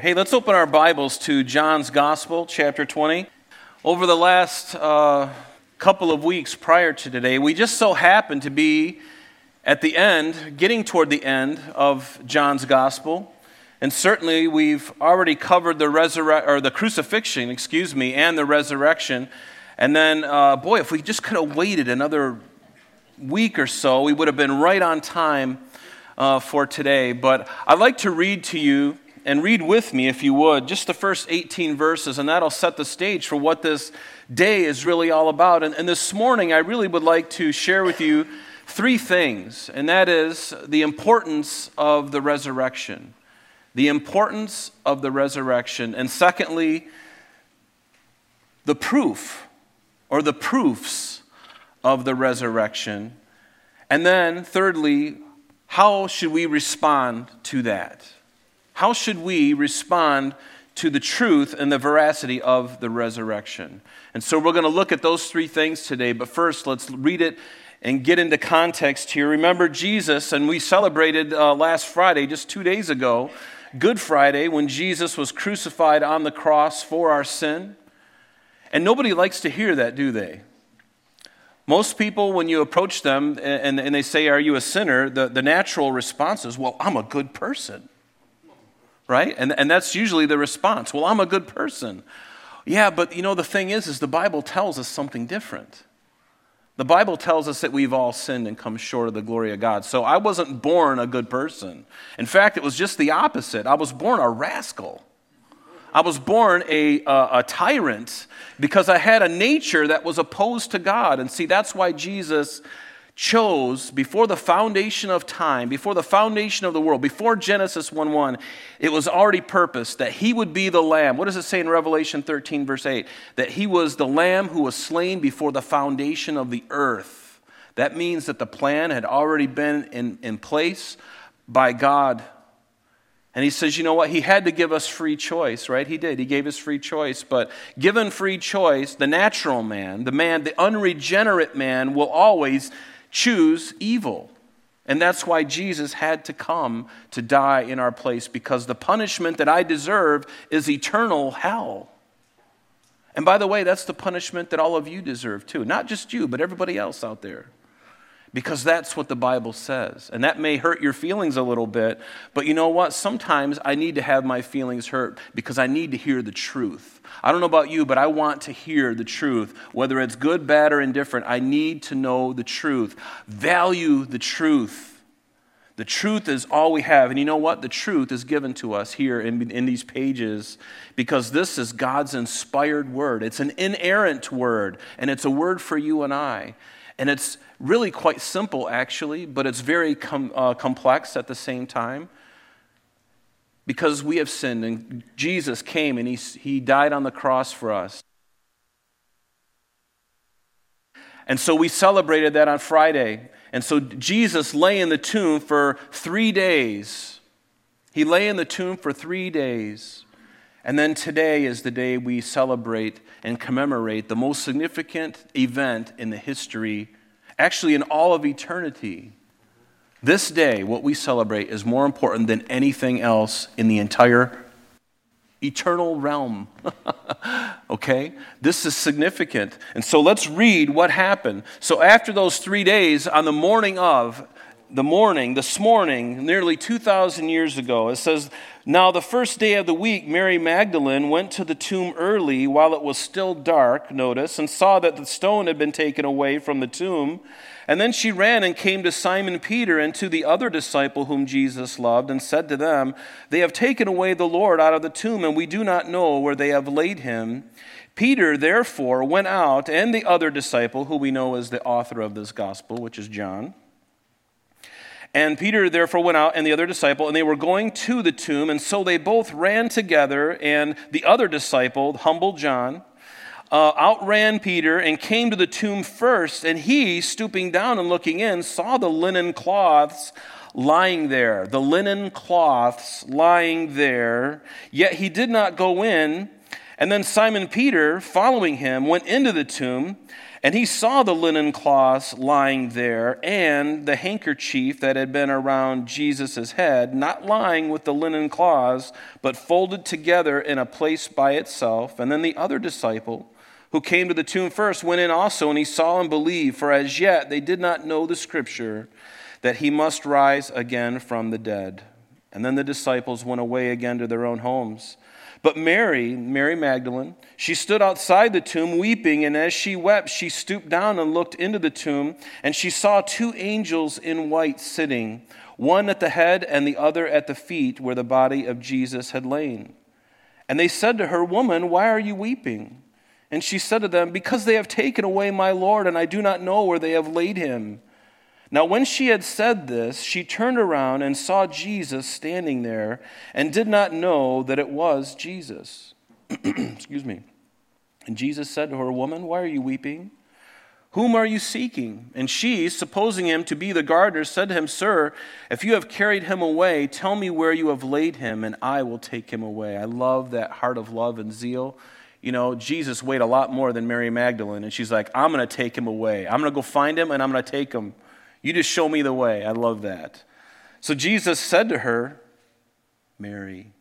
Hey, let's open our Bibles to John's Gospel, chapter 20. Over the last uh, couple of weeks prior to today, we just so happened to be at the end, getting toward the end of John's Gospel. And certainly we've already covered the resurre- or the crucifixion, excuse me, and the resurrection. And then, uh, boy, if we just could have waited another week or so, we would have been right on time uh, for today. But I'd like to read to you and read with me, if you would, just the first 18 verses, and that'll set the stage for what this day is really all about. And, and, this morning, I really would like to share with you three things, and that is the importance of the resurrection. The importance of the resurrection. And secondly, the proof or the proofs of the resurrection. And then, thirdly, how should we respond to that? How should we respond to the truth and the veracity of the resurrection? And so we're going to look at those three things today, but first let's read it and get into context here. Remember Jesus, and we celebrated uh, last Friday, just two days ago, Good Friday, when Jesus was crucified on the cross for our sin. And nobody likes to hear that, do they? Most people, when you approach them and, and they say, Are you a sinner? The, the natural response is, Well, I'm a good person right? And, and that's usually the response. Well, I'm a good person. Yeah, but you know, the thing is, is the Bible tells us something different. The Bible tells us that we've all sinned and come short of the glory of God. So I wasn't born a good person. In fact, it was just the opposite. I was born a rascal. I was born a, a, a, tyrant because I had a nature that was opposed to God. And see, that's why Jesus chose before the foundation of time, before the foundation of the world, before Genesis 1 1, it was already purposed that he would be the lamb. What does it say in Revelation 13, verse 8? That he was the lamb who was slain before the foundation of the earth. That means that the plan had already been in, in place by God. And he says, you know what? He had to give us free choice, right? He did. He gave us free choice. But given free choice, the natural man, the man, the unregenerate man, will always choose evil. And that's why Jesus had to come to die in our place because the punishment that I deserve is eternal hell. And by the way, that's the punishment that all of you deserve too. Not just you, but everybody else out there because that's what the Bible says. And that may hurt your feelings a little bit, but you know what? Sometimes I need to have my feelings hurt because I need to hear the truth. I don't know about you, but I want to hear the truth. Whether it's good, bad, or indifferent, I need to know the truth. Value the truth. The truth is all we have. And you know what? The truth is given to us here in, in these pages because this is God's inspired word. It's an inerrant word, and it's a word for you and I. And it's really quite simple, actually, but it's very com- uh, complex at the same time. Because we have sinned, and Jesus came and he, he died on the cross for us. And so we celebrated that on Friday. And so Jesus lay in the tomb for three days. He lay in the tomb for three days. And then today is the day we celebrate and commemorate the most significant event in the history, actually, in all of eternity. This day, what we celebrate, is more important than anything else in the entire eternal realm. okay? This is significant. And so let's read what happened. So, after those three days, on the morning of, the morning, this morning, nearly 2,000 years ago, it says, Now the first day of the week, Mary Magdalene went to the tomb early while it was still dark, notice, and saw that the stone had been taken away from the tomb. And then she ran and came to Simon Peter and to the other disciple whom Jesus loved, and said to them, They have taken away the Lord out of the tomb, and we do not know where they have laid him. Peter, therefore, went out, and the other disciple, who we know is the author of this gospel, which is John and Peter therefore went out and the other disciple, and they were going to the tomb. And so they both ran together. And the other disciple, humble John, uh, outran Peter and came to the tomb first. And he, stooping down and looking in, saw the linen cloths lying there. The linen cloths lying there. Yet he did not go in. And then Simon Peter, following him, went into the tomb, and he saw the linen cloths lying there, and the handkerchief that had been around Jesus' head, not lying with the linen cloths, but folded together in a place by itself. And then the other disciple, who came to the tomb first, went in also, and he saw and believed, for as yet they did not know the scripture that he must rise again from the dead. And then the disciples went away again to their own homes. But Mary, Mary Magdalene, she stood outside the tomb weeping, and as she wept, she stooped down and looked into the tomb, and she saw two angels in white sitting, one at the head and the other at the feet where the body of Jesus had lain. And they said to her, Woman, why are you weeping? And she said to them, Because they have taken away my Lord, and I do not know where they have laid him. Now, when she had said this, she turned around and saw Jesus standing there and did not know that it was Jesus. Excuse me. And Jesus said to her, Woman, why are you weeping? Whom are you seeking? And she, supposing him to be the gardener, said to him, Sir, if you have carried him away, tell me where you have laid him, and I will take him away. I love that heart of love and zeal. You know, Jesus weighed a lot more than Mary Magdalene, and she's like, I'm going to take him away. I'm going to go find him, and I'm going to take him. You just show me the way. I love that. So Jesus said to her, Mary.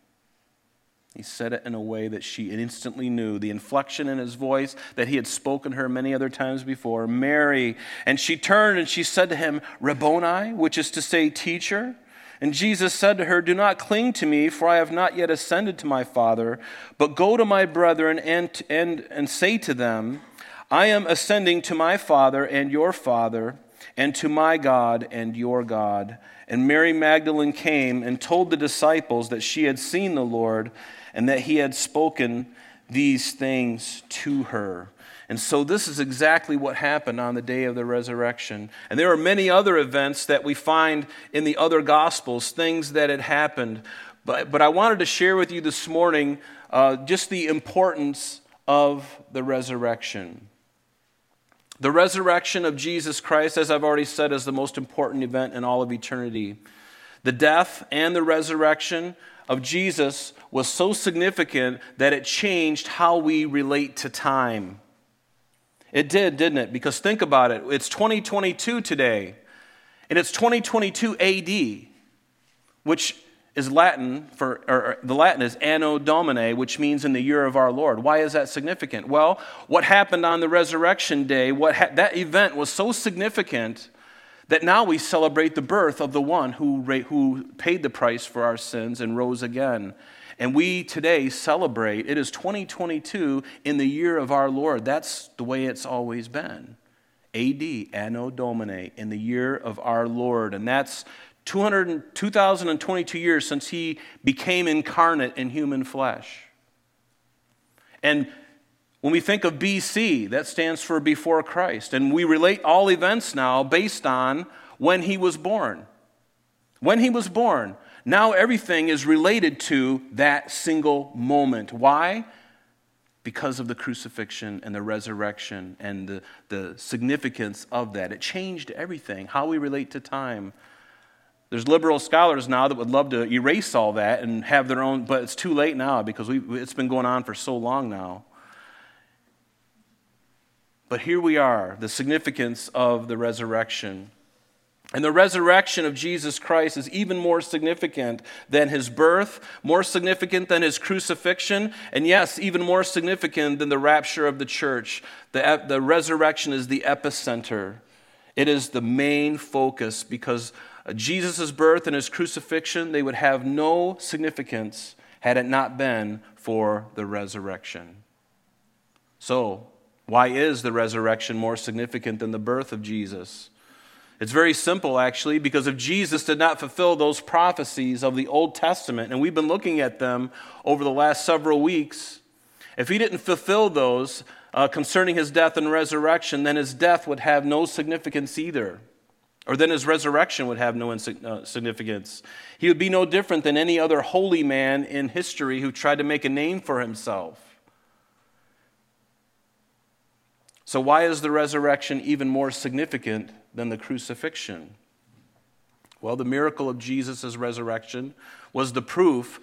He said it in a way that she instantly knew, the inflection in his voice that he had spoken her many other times before, Mary. And she turned and she said to him, Rabboni, which is to say, teacher. And Jesus said to her, Do not cling to me, for I have not yet ascended to my Father, but go to my brethren and, and, and say to them, I am ascending to my Father and your Father and to my God and your God. And Mary Magdalene came and told the disciples that she had seen the Lord and that he had spoken these things to her. And so, this is exactly what happened on the day of the resurrection. And there are many other events that we find in the other Gospels, things that had happened. But, but I wanted to share with you this morning uh, just the importance of the resurrection. The resurrection of Jesus Christ, as I've already said, is the most important event in all of eternity. The death and the resurrection of Jesus was so significant that it changed how we relate to time. It did, didn't it? Because think about it. It's 2022 today, and it's 2022 AD, which is Latin for, or the Latin is Anno Domini, which means in the year of our Lord. Why is that significant? Well, what happened on the resurrection day, what ha- that event was so significant that now we celebrate the birth of the one who, who paid the price for our sins and rose again. And we today celebrate, it is 2022 in the year of our Lord. That's the way it's always been. AD, Anno Domini, in the year of our Lord. And that's 200, 2022 years since he became incarnate in human flesh. And when we think of BC, that stands for before Christ. And we relate all events now based on when he was born. When he was born. Now everything is related to that single moment. Why? Because of the crucifixion and the resurrection and the, the significance of that. It changed everything, how we relate to time, there's liberal scholars now that would love to erase all that and have their own, but it's too late now because we, it's been going on for so long now. But here we are, the significance of the resurrection. And the resurrection of Jesus Christ is even more significant than his birth, more significant than his crucifixion, and yes, even more significant than the rapture of the church. The, the resurrection is the epicenter, it is the main focus because Jesus' birth and his crucifixion, they would have no significance had it not been for the resurrection. So, why is the resurrection more significant than the birth of Jesus? It's very simple, actually, because if Jesus did not fulfill those prophecies of the Old Testament, and we've been looking at them over the last several weeks, if he didn't fulfill those uh, concerning his death and resurrection, then his death would have no significance either or then his resurrection would have no uh, significance. He would be no different than any other holy man in history who tried to make a name for himself. So, why is the resurrection even more significant than the crucifixion? Well, the miracle of Jesus' resurrection was the proof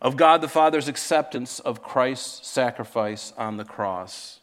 of God the Father's acceptance of Christ's sacrifice on the cross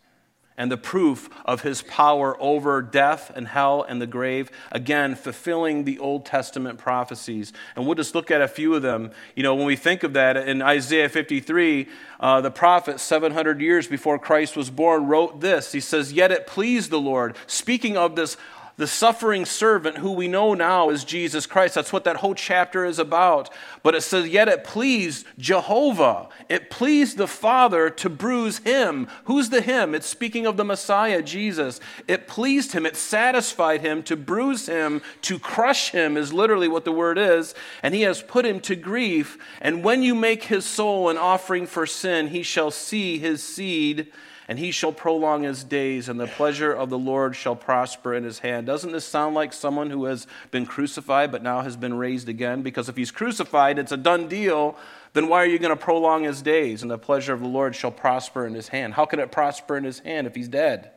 and the proof of his power over death and hell and the grave. Again, fulfilling the Old Testament prophecies. And we'll just look at a few of them. You know, when we think of that, in Isaiah 53, uh, the prophet, 700 years before Christ was born, wrote this. He says, Yet it pleased the Lord, speaking of this the suffering servant who we know now is Jesus Christ. That's what that whole chapter is about. But it says, Yet it pleased Jehovah. It pleased the Father to bruise him. Who's the him? It's speaking of the Messiah, Jesus. It pleased him, it satisfied him to bruise him, to crush him, is literally what the word is. And he has put him to grief. And when you make his soul an offering for sin, he shall see his seed and he shall prolong his days, and the pleasure of the Lord shall prosper in his hand. Doesn't this sound like someone who has been crucified but now has been raised again? Because if he's crucified, it's a done deal. Then why are you going to prolong his days? And the pleasure of the Lord shall prosper in his hand. How can it prosper in his hand if he's dead?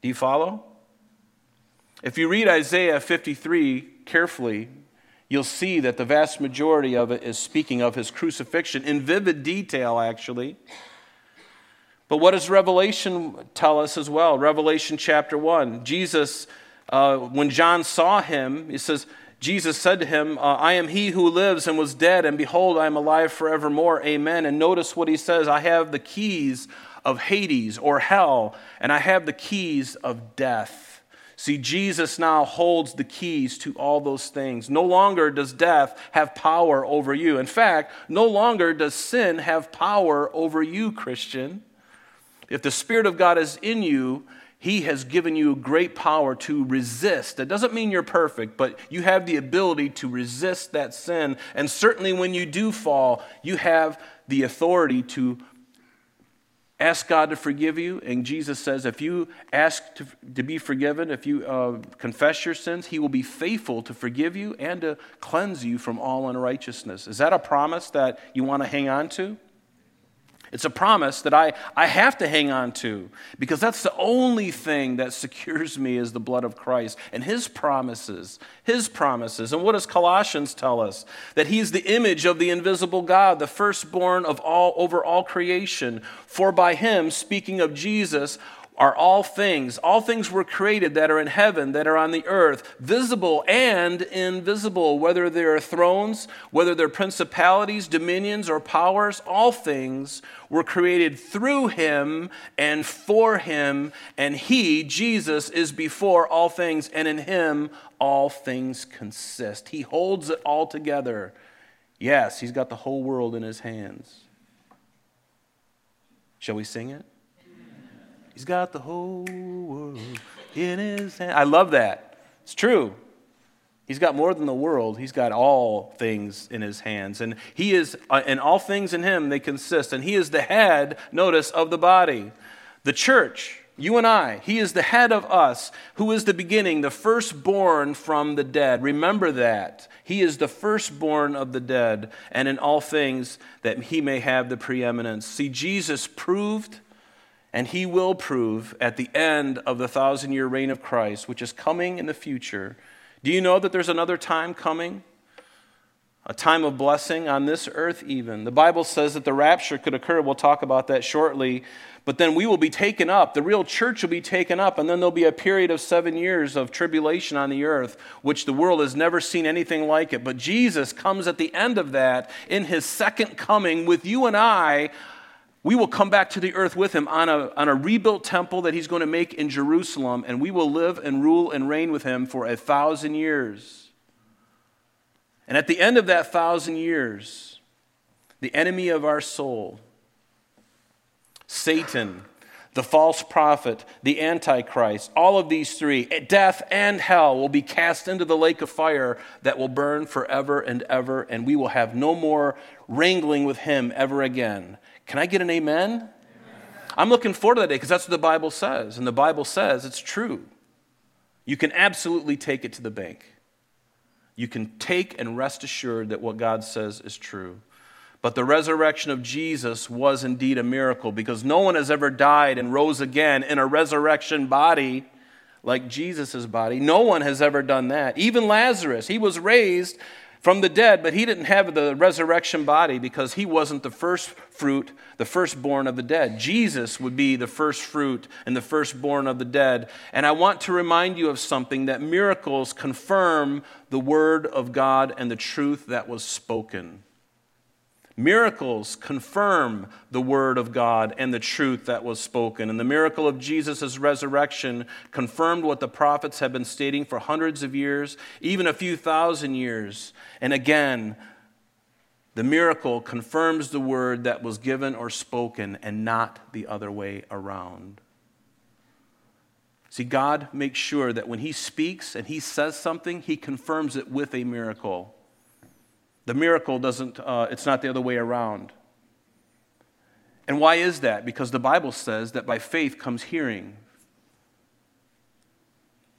Do you follow? If you read Isaiah 53 carefully, you'll see that the vast majority of it is speaking of his crucifixion in vivid detail, actually. But what does Revelation tell us as well? Revelation chapter 1. Jesus, uh, when John saw him, he says, Jesus said to him, uh, I am he who lives and was dead, and behold, I am alive forevermore. Amen. And notice what he says I have the keys of Hades or hell, and I have the keys of death. See, Jesus now holds the keys to all those things. No longer does death have power over you. In fact, no longer does sin have power over you, Christian. If the Spirit of God is in you, He has given you great power to resist. That doesn't mean you're perfect, but you have the ability to resist that sin. And certainly when you do fall, you have the authority to ask God to forgive you. And Jesus says, if you ask to, to be forgiven, if you uh, confess your sins, He will be faithful to forgive you and to cleanse you from all unrighteousness. Is that a promise that you want to hang on to? It's a promise that I, I have to hang on to because that's the only thing that secures me is the blood of Christ and his promises. His promises. And what does Colossians tell us? That he's the image of the invisible God, the firstborn of all over all creation. For by him, speaking of Jesus, are all things. All things were created that are in heaven, that are on the earth, visible and invisible, whether they are thrones, whether they're principalities, dominions, or powers, all things were created through him and for him, and he, Jesus, is before all things, and in him all things consist. He holds it all together. Yes, he's got the whole world in his hands. Shall we sing it? He's got the whole world in his hand. I love that. It's true. He's got more than the world. He's got all things in his hands. And he is, uh, and all things in him, they consist. And he is the head, notice, of the body. The church, you and I, he is the head of us, who is the beginning, the firstborn from the dead. Remember that. He is the firstborn of the dead, and in all things that he may have the preeminence. See, Jesus proved and he will prove at the end of the thousand year reign of Christ, which is coming in the future. Do you know that there's another time coming? A time of blessing on this earth, even. The Bible says that the rapture could occur. We'll talk about that shortly. But then we will be taken up. The real church will be taken up. And then there'll be a period of seven years of tribulation on the earth, which the world has never seen anything like it. But Jesus comes at the end of that in his second coming with you and I we will come back to the earth with him on a, on a rebuilt temple that he's going to make in Jerusalem, and we will live and rule and reign with him for a thousand years. And at the end of that thousand years, the enemy of our soul, Satan, the false prophet, the Antichrist, all of these three, death and hell, will be cast into the lake of fire that will burn forever and ever, and we will have no more wrangling with him ever again. Can I get an amen? amen. I'm looking forward to that day because that's what the Bible says. And the Bible says it's true. You can absolutely take it to the bank. You can take and rest assured that what God says is true. But the resurrection of Jesus was indeed a miracle because no one has ever died and rose again in a resurrection body like Jesus' body. No one has ever done that. Even Lazarus, he was raised from the dead, but he didn't have the resurrection body because he wasn't the first fruit, the firstborn of the dead. Jesus would be the first fruit and the firstborn of the dead. And I want to remind you of something that miracles confirm the word of God and the truth that was spoken. Miracles confirm the word of God and the truth that was spoken. And the miracle of Jesus' resurrection confirmed what the prophets have been stating for hundreds of years, even a few thousand years. And again, the miracle confirms the word that was given or spoken and not the other way around. See, God makes sure that when He speaks and He says something, He confirms it with a miracle. The miracle doesn't, uh, it's not the other way around. And why is that? Because the Bible says that by faith comes hearing.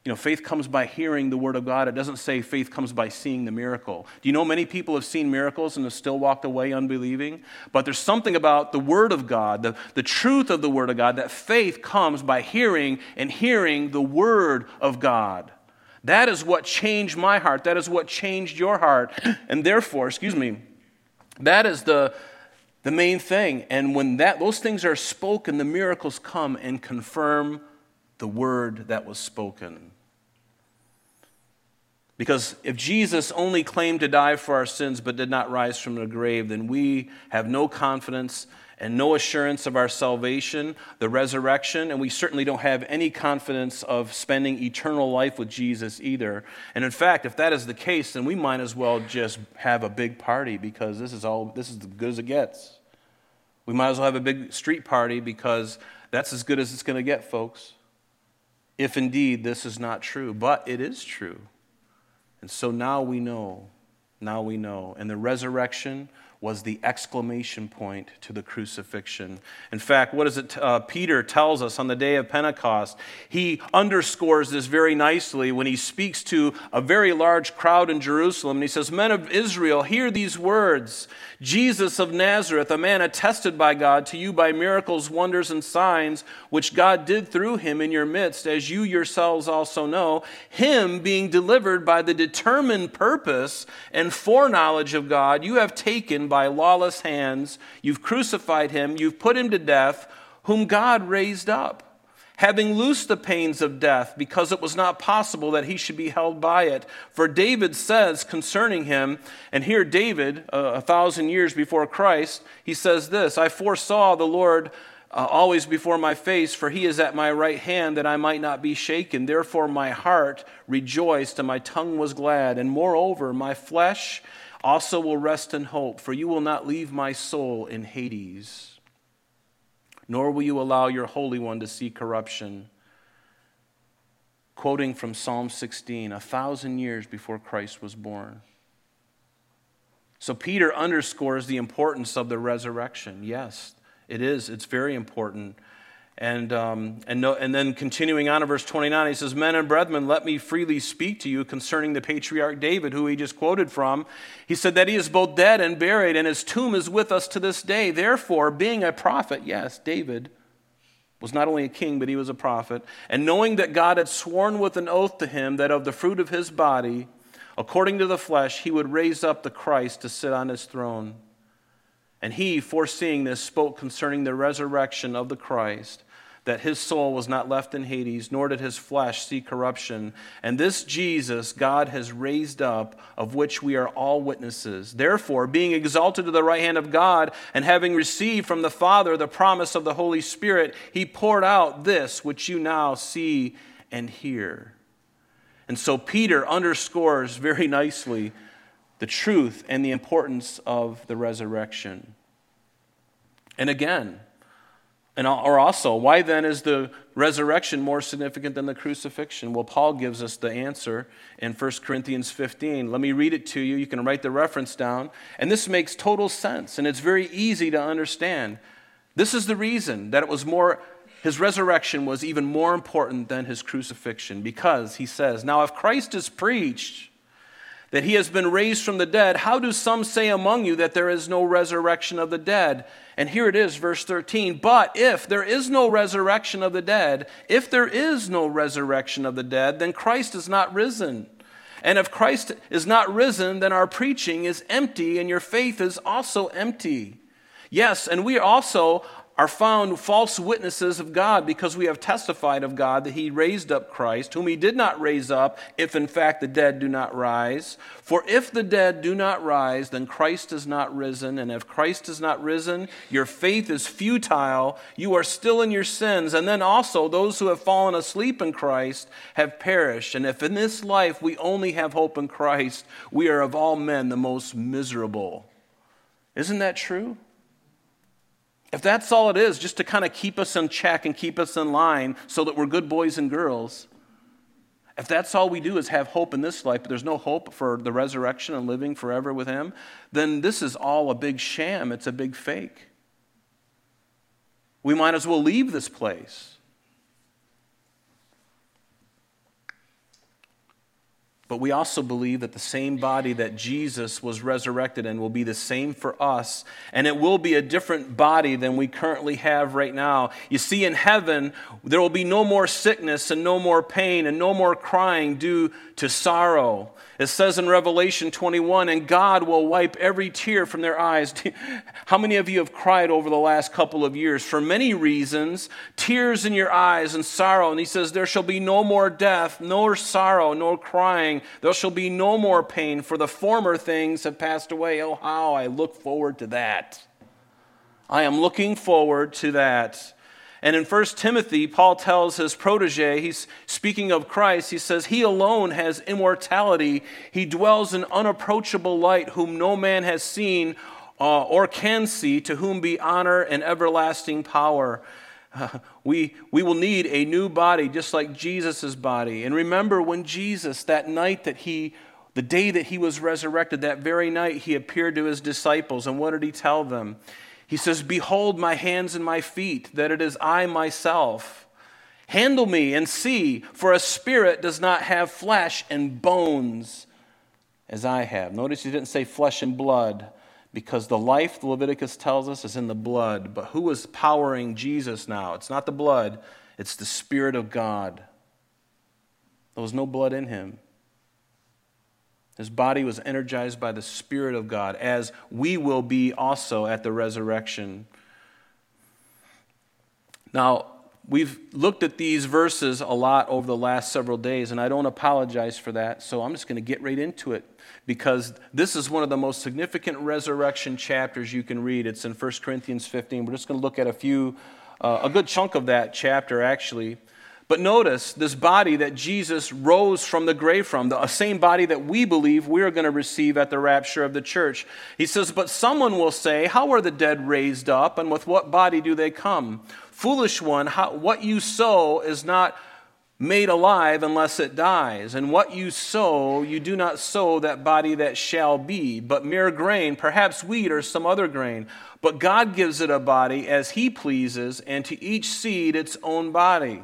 You know, faith comes by hearing the Word of God. It doesn't say faith comes by seeing the miracle. Do you know many people have seen miracles and have still walked away unbelieving? But there's something about the Word of God, the, the truth of the Word of God, that faith comes by hearing and hearing the Word of God. That is what changed my heart. That is what changed your heart. And therefore, excuse me, that is the, the main thing. And when that, those things are spoken, the miracles come and confirm the word that was spoken. Because if Jesus only claimed to die for our sins but did not rise from the grave, then we have no confidence and no assurance of our salvation, the resurrection, and we certainly don't have any confidence of spending eternal life with Jesus either. And in fact, if that is the case, then we might as well just have a big party because this is all this is as good as it gets. We might as well have a big street party because that's as good as it's going to get, folks. If indeed this is not true, but it is true. And so now we know. Now we know. And the resurrection was the exclamation point to the crucifixion. In fact, what is it uh, Peter tells us on the day of Pentecost? He underscores this very nicely when he speaks to a very large crowd in Jerusalem. And he says, Men of Israel, hear these words Jesus of Nazareth, a man attested by God to you by miracles, wonders, and signs, which God did through him in your midst, as you yourselves also know, him being delivered by the determined purpose and foreknowledge of God, you have taken by lawless hands. You've crucified him, you've put him to death, whom God raised up, having loosed the pains of death, because it was not possible that he should be held by it. For David says concerning him, and here David, a thousand years before Christ, he says this I foresaw the Lord. Uh, always before my face, for he is at my right hand, that I might not be shaken. Therefore, my heart rejoiced, and my tongue was glad. And moreover, my flesh also will rest in hope, for you will not leave my soul in Hades, nor will you allow your Holy One to see corruption. Quoting from Psalm 16, a thousand years before Christ was born. So Peter underscores the importance of the resurrection. Yes, it is. It's very important. And, um, and, no, and then continuing on in verse 29, he says, Men and brethren, let me freely speak to you concerning the patriarch David, who he just quoted from. He said that he is both dead and buried, and his tomb is with us to this day. Therefore, being a prophet, yes, David was not only a king, but he was a prophet, and knowing that God had sworn with an oath to him that of the fruit of his body, according to the flesh, he would raise up the Christ to sit on his throne. And he, foreseeing this, spoke concerning the resurrection of the Christ that his soul was not left in Hades, nor did his flesh see corruption. And this Jesus God has raised up, of which we are all witnesses. Therefore, being exalted to the right hand of God, and having received from the Father the promise of the Holy Spirit, he poured out this which you now see and hear. And so Peter underscores very nicely the truth and the importance of the resurrection. And again, and, or also, why then is the resurrection more significant than the crucifixion? Well, Paul gives us the answer in 1 Corinthians 15. Let me read it to you. You can write the reference down. And this makes total sense, and it's very easy to understand. This is the reason that it was more, his resurrection was even more important than his crucifixion, because he says, Now, if Christ is preached, that he has been raised from the dead, how do some say among you that there is no resurrection of the dead? And here it is, verse 13. But if there is no resurrection of the dead, if there is no resurrection of the dead, then Christ is not risen. And if Christ is not risen, then our preaching is empty and your faith is also empty. Yes, and we also are found false witnesses of God because we have testified of God that he raised up Christ, whom he did not raise up, if in fact the dead do not rise. For if the dead do not rise, then Christ is not risen. And if Christ is not risen, your faith is futile. You are still in your sins. And then also, those who have fallen asleep in Christ have perished. And if in this life we only have hope in Christ, we are of all men the most miserable. Isn't that true? If that's all it is, just to kind of keep us in check and keep us in line so that we're good boys and girls, if that's all we do is have hope in this life, but there's no hope for the resurrection and living forever with Him, then this is all a big sham. It's a big fake. We might as well leave this place. But we also believe that the same body that Jesus was resurrected in will be the same for us. And it will be a different body than we currently have right now. You see, in heaven, there will be no more sickness and no more pain and no more crying due to sorrow. It says in Revelation 21, and God will wipe every tear from their eyes. How many of you have cried over the last couple of years? For many reasons, tears in your eyes and sorrow. And he says, There shall be no more death, nor sorrow, nor crying. There shall be no more pain, for the former things have passed away. Oh, how I look forward to that. I am looking forward to that. And in 1 Timothy, Paul tells his protege, he's speaking of Christ, he says, He alone has immortality. He dwells in unapproachable light, whom no man has seen uh, or can see, to whom be honor and everlasting power. Uh, we, we will need a new body, just like Jesus' body. And remember when Jesus, that night that he the day that he was resurrected, that very night, he appeared to his disciples. And what did he tell them? He says, Behold my hands and my feet, that it is I myself. Handle me and see, for a spirit does not have flesh and bones as I have. Notice he didn't say flesh and blood, because the life, Leviticus tells us, is in the blood. But who is powering Jesus now? It's not the blood, it's the Spirit of God. There was no blood in him. His body was energized by the Spirit of God, as we will be also at the resurrection. Now, we've looked at these verses a lot over the last several days, and I don't apologize for that, so I'm just going to get right into it because this is one of the most significant resurrection chapters you can read. It's in 1 Corinthians 15. We're just going to look at a few, uh, a good chunk of that chapter, actually. But notice this body that Jesus rose from the grave from, the same body that we believe we're going to receive at the rapture of the church. He says, But someone will say, How are the dead raised up, and with what body do they come? Foolish one, how, what you sow is not made alive unless it dies. And what you sow, you do not sow that body that shall be, but mere grain, perhaps wheat or some other grain. But God gives it a body as He pleases, and to each seed its own body.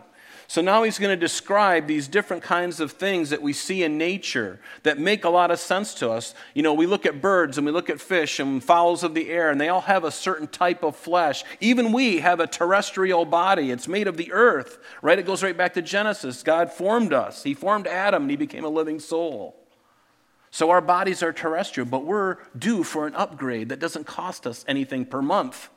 So now he's going to describe these different kinds of things that we see in nature that make a lot of sense to us. You know, we look at birds and we look at fish and fowls of the air, and they all have a certain type of flesh. Even we have a terrestrial body, it's made of the earth, right? It goes right back to Genesis. God formed us, He formed Adam, and He became a living soul. So our bodies are terrestrial, but we're due for an upgrade that doesn't cost us anything per month.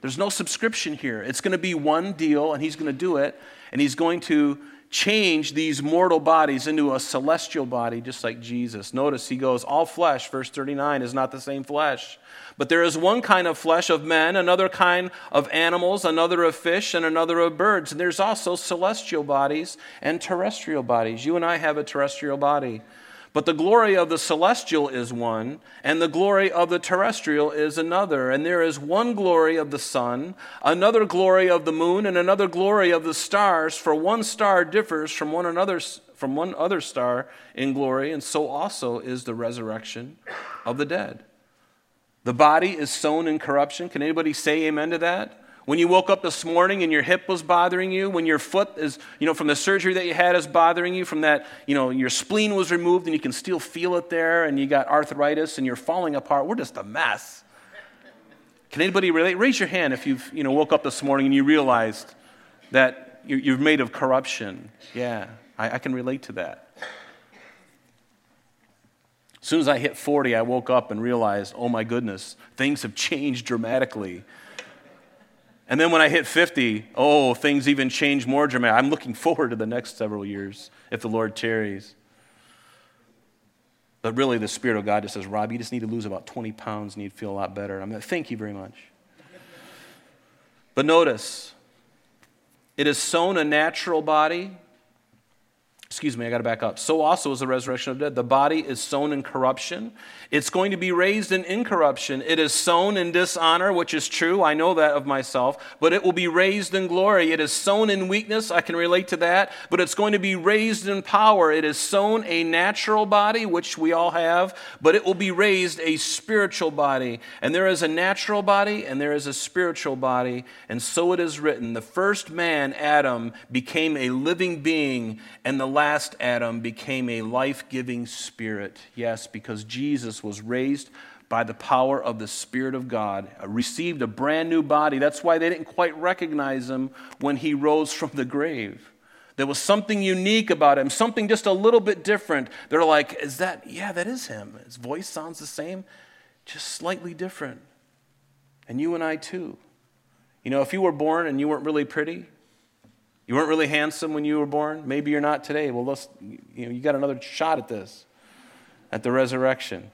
There's no subscription here. It's going to be one deal, and he's going to do it, and he's going to change these mortal bodies into a celestial body, just like Jesus. Notice he goes, All flesh, verse 39, is not the same flesh. But there is one kind of flesh of men, another kind of animals, another of fish, and another of birds. And there's also celestial bodies and terrestrial bodies. You and I have a terrestrial body. But the glory of the celestial is one, and the glory of the terrestrial is another. And there is one glory of the sun, another glory of the moon, and another glory of the stars. For one star differs from one another from one other star in glory, and so also is the resurrection of the dead. The body is sown in corruption. Can anybody say amen to that? When you woke up this morning and your hip was bothering you, when your foot is, you know, from the surgery that you had is bothering you, from that, you know, your spleen was removed and you can still feel it there, and you got arthritis and you're falling apart, we're just a mess. Can anybody relate? Raise your hand if you've, you know, woke up this morning and you realized that you're made of corruption. Yeah, I, I can relate to that. As soon as I hit 40, I woke up and realized, oh my goodness, things have changed dramatically. And then when I hit 50, oh, things even change more dramatically. I'm looking forward to the next several years if the Lord tarries. But really, the Spirit of God just says, Rob, you just need to lose about 20 pounds and you'd feel a lot better. I'm like, thank you very much. But notice, it is sown a natural body excuse me, I got to back up. So also is the resurrection of the dead. The body is sown in corruption. It's going to be raised in incorruption. It is sown in dishonor, which is true. I know that of myself, but it will be raised in glory. It is sown in weakness. I can relate to that, but it's going to be raised in power. It is sown a natural body, which we all have, but it will be raised a spiritual body. And there is a natural body and there is a spiritual body. And so it is written the first man, Adam, became a living being, and the last last Adam became a life giving spirit. Yes, because Jesus was raised by the power of the Spirit of God, uh, received a brand new body. That's why they didn't quite recognize him when he rose from the grave. There was something unique about him, something just a little bit different. They're like, Is that, yeah, that is him. His voice sounds the same, just slightly different. And you and I too. You know, if you were born and you weren't really pretty, you weren't really handsome when you were born. Maybe you're not today. Well, you know, you got another shot at this, at the resurrection.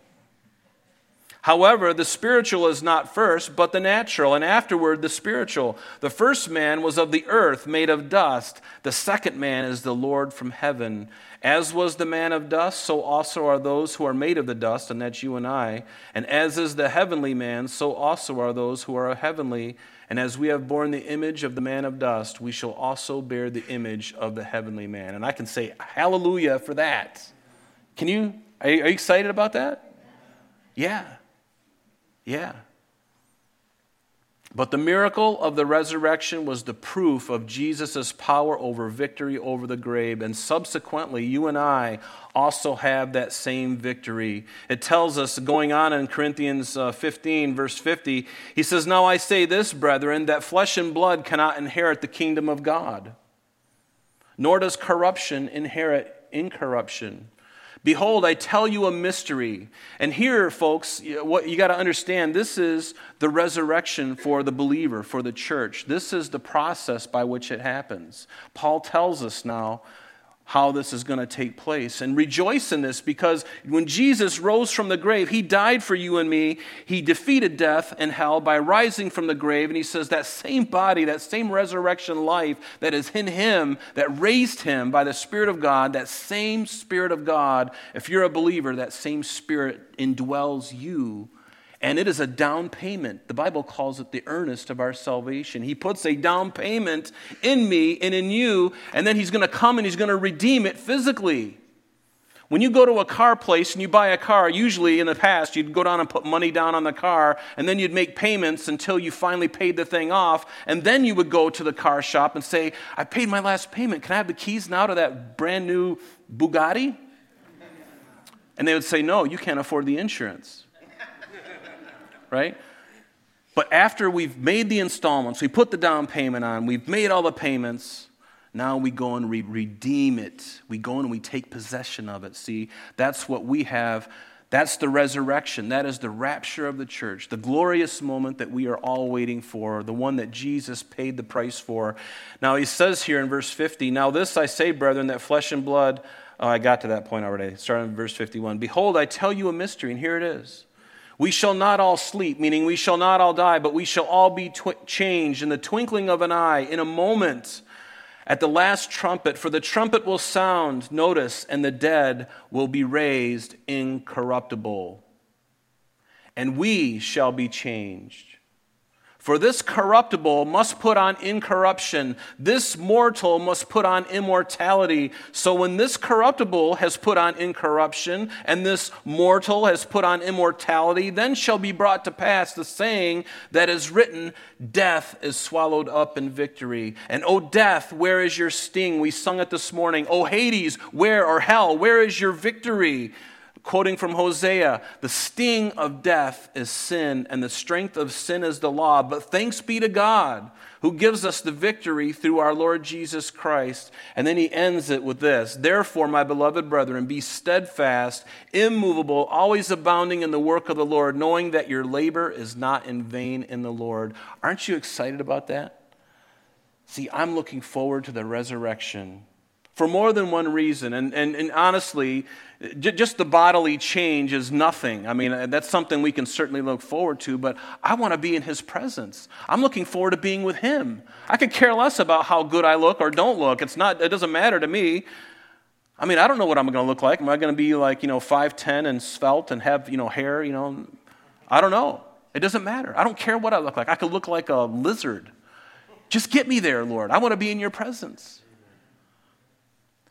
However, the spiritual is not first, but the natural, and afterward the spiritual. The first man was of the earth, made of dust. The second man is the Lord from heaven. As was the man of dust, so also are those who are made of the dust, and that's you and I. And as is the heavenly man, so also are those who are heavenly. And as we have borne the image of the man of dust, we shall also bear the image of the heavenly man. And I can say hallelujah for that. Can you, are you, excited about that? Yeah. Yeah. But the miracle of the resurrection was the proof of Jesus' power over victory over the grave. And subsequently, you and I also have that same victory. It tells us, going on in Corinthians uh, 15, verse 50, he says, Now I say this, brethren, that flesh and blood cannot inherit the kingdom of God, nor does corruption inherit incorruption. Behold, I tell you a mystery. And here, folks, what you got to understand this is the resurrection for the believer, for the church. This is the process by which it happens. Paul tells us now how this is going to take place. And rejoice in this because when Jesus rose from the grave, he died for you and me. He defeated death and hell by rising from the grave. And he says that same body, that same resurrection life that is in him, that raised him by the Spirit of God, that same Spirit of God, if you're a believer, that same Spirit indwells you and it is a down payment. The Bible calls it the earnest of our salvation. He puts a down payment in me and in you, and then He's going to come and He's going to redeem it physically. When you go to a car place and you buy a car, usually in the past, you'd go down and put money down on the car, and then you'd make payments until you finally paid the thing off, and then you would go to the car shop and say, I paid my last payment. Can I have the keys now to that brand new Bugatti? And they would say, No, you can't afford the insurance right? But after we've made the installments, we put the down payment on, we've made all the payments, now we go and we redeem it. We go and we take possession of it. See, that's what we have. That's the resurrection. That is the rapture of the church, the glorious moment that we are all waiting for, the one that Jesus paid the price for. Now, he says here in verse 50 Now, this I say, brethren, that flesh and blood, oh, I got to that point already, starting in verse 51. Behold, I tell you a mystery, and here it is. We shall not all sleep, meaning we shall not all die, but we shall all be changed in the twinkling of an eye, in a moment, at the last trumpet. For the trumpet will sound, notice, and the dead will be raised incorruptible. And we shall be changed. For this corruptible must put on incorruption, this mortal must put on immortality. So when this corruptible has put on incorruption, and this mortal has put on immortality, then shall be brought to pass the saying that is written Death is swallowed up in victory. And, O death, where is your sting? We sung it this morning. O Hades, where, or hell, where is your victory? Quoting from Hosea, the sting of death is sin, and the strength of sin is the law. But thanks be to God who gives us the victory through our Lord Jesus Christ. And then he ends it with this Therefore, my beloved brethren, be steadfast, immovable, always abounding in the work of the Lord, knowing that your labor is not in vain in the Lord. Aren't you excited about that? See, I'm looking forward to the resurrection for more than one reason. And, and, and honestly, j- just the bodily change is nothing. I mean, that's something we can certainly look forward to, but I want to be in His presence. I'm looking forward to being with Him. I could care less about how good I look or don't look. It's not, it doesn't matter to me. I mean, I don't know what I'm going to look like. Am I going to be like, you know, 5'10 and svelte and have, you know, hair, you know? I don't know. It doesn't matter. I don't care what I look like. I could look like a lizard. Just get me there, Lord. I want to be in your presence.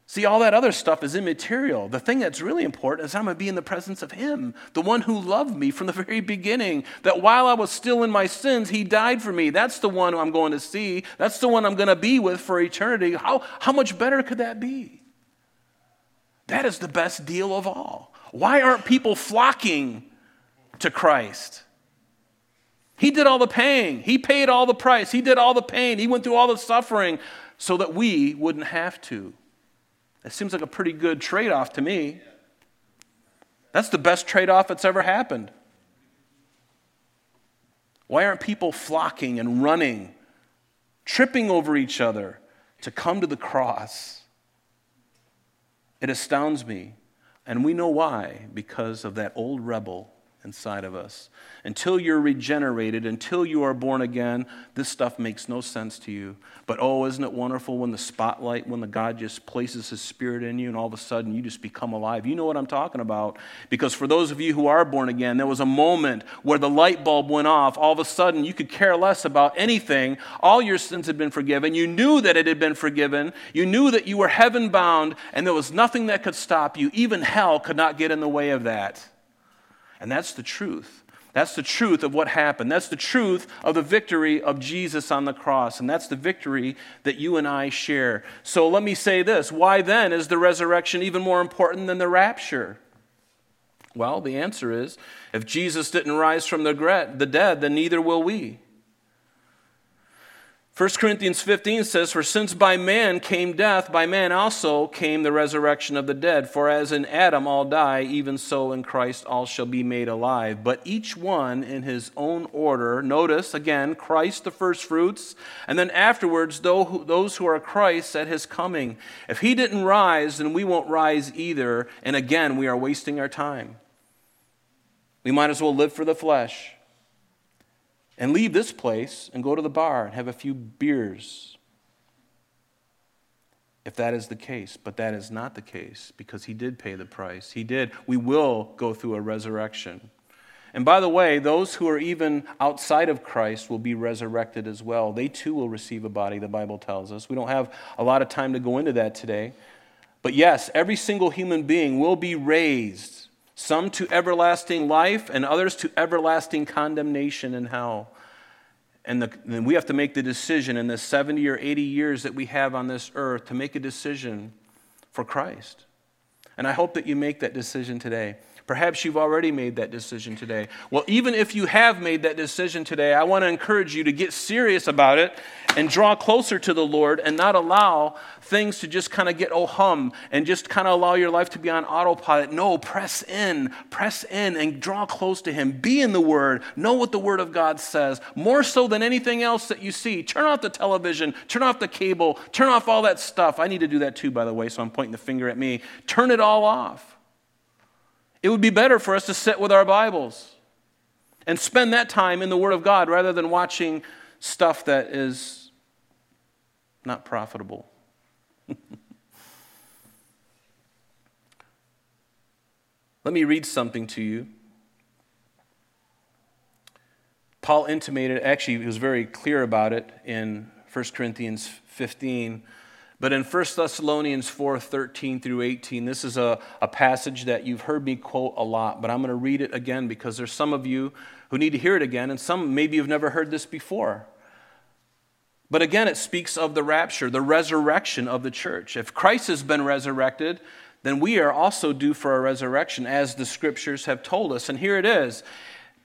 See, all that other stuff is immaterial. The thing that's really important is I'm going to be in the presence of Him, the one who loved me from the very beginning. That while I was still in my sins, He died for me. That's the one I'm going to see. That's the one I'm going to be with for eternity. How, how much better could that be? That is the best deal of all. Why aren't people flocking to Christ? He did all the paying, He paid all the price, He did all the pain, He went through all the suffering so that we wouldn't have to. It seems like a pretty good trade off to me. That's the best trade off that's ever happened. Why aren't people flocking and running, tripping over each other to come to the cross? It astounds me. And we know why because of that old rebel inside of us. Until you're regenerated, until you are born again, this stuff makes no sense to you. But oh, isn't it wonderful when the spotlight, when the God just places his spirit in you and all of a sudden you just become alive? You know what I'm talking about. Because for those of you who are born again, there was a moment where the light bulb went off. All of a sudden you could care less about anything. All your sins had been forgiven. You knew that it had been forgiven. You knew that you were heaven bound and there was nothing that could stop you. Even hell could not get in the way of that. And that's the truth. That's the truth of what happened. That's the truth of the victory of Jesus on the cross. And that's the victory that you and I share. So let me say this why then is the resurrection even more important than the rapture? Well, the answer is if Jesus didn't rise from the dead, then neither will we. 1 Corinthians 15 says, For since by man came death, by man also came the resurrection of the dead. For as in Adam all die, even so in Christ all shall be made alive. But each one in his own order. Notice again, Christ the firstfruits, and then afterwards, those who are Christ at his coming. If he didn't rise, then we won't rise either. And again, we are wasting our time. We might as well live for the flesh and leave this place and go to the bar and have a few beers. If that is the case, but that is not the case because he did pay the price. He did. We will go through a resurrection. And by the way, those who are even outside of Christ will be resurrected as well. They too will receive a body, the Bible tells us. We don't have a lot of time to go into that today. But yes, every single human being will be raised some to everlasting life, and others to everlasting condemnation in hell. And, the, and we have to make the decision in the 70 or 80 years that we have on this earth to make a decision for Christ. And I hope that you make that decision today. Perhaps you've already made that decision today. Well, even if you have made that decision today, I want to encourage you to get serious about it and draw closer to the Lord and not allow things to just kind of get oh hum and just kind of allow your life to be on autopilot. No, press in, press in and draw close to Him. Be in the Word. Know what the Word of God says. More so than anything else that you see. Turn off the television, turn off the cable, turn off all that stuff. I need to do that too, by the way, so I'm pointing the finger at me. Turn it all off. It would be better for us to sit with our Bibles and spend that time in the Word of God rather than watching stuff that is not profitable. Let me read something to you. Paul intimated, actually, he was very clear about it in 1 Corinthians 15 but in 1 Thessalonians 4 13 through 18, this is a, a passage that you've heard me quote a lot, but I'm going to read it again because there's some of you who need to hear it again, and some maybe you've never heard this before. But again, it speaks of the rapture, the resurrection of the church. If Christ has been resurrected, then we are also due for a resurrection, as the scriptures have told us. And here it is.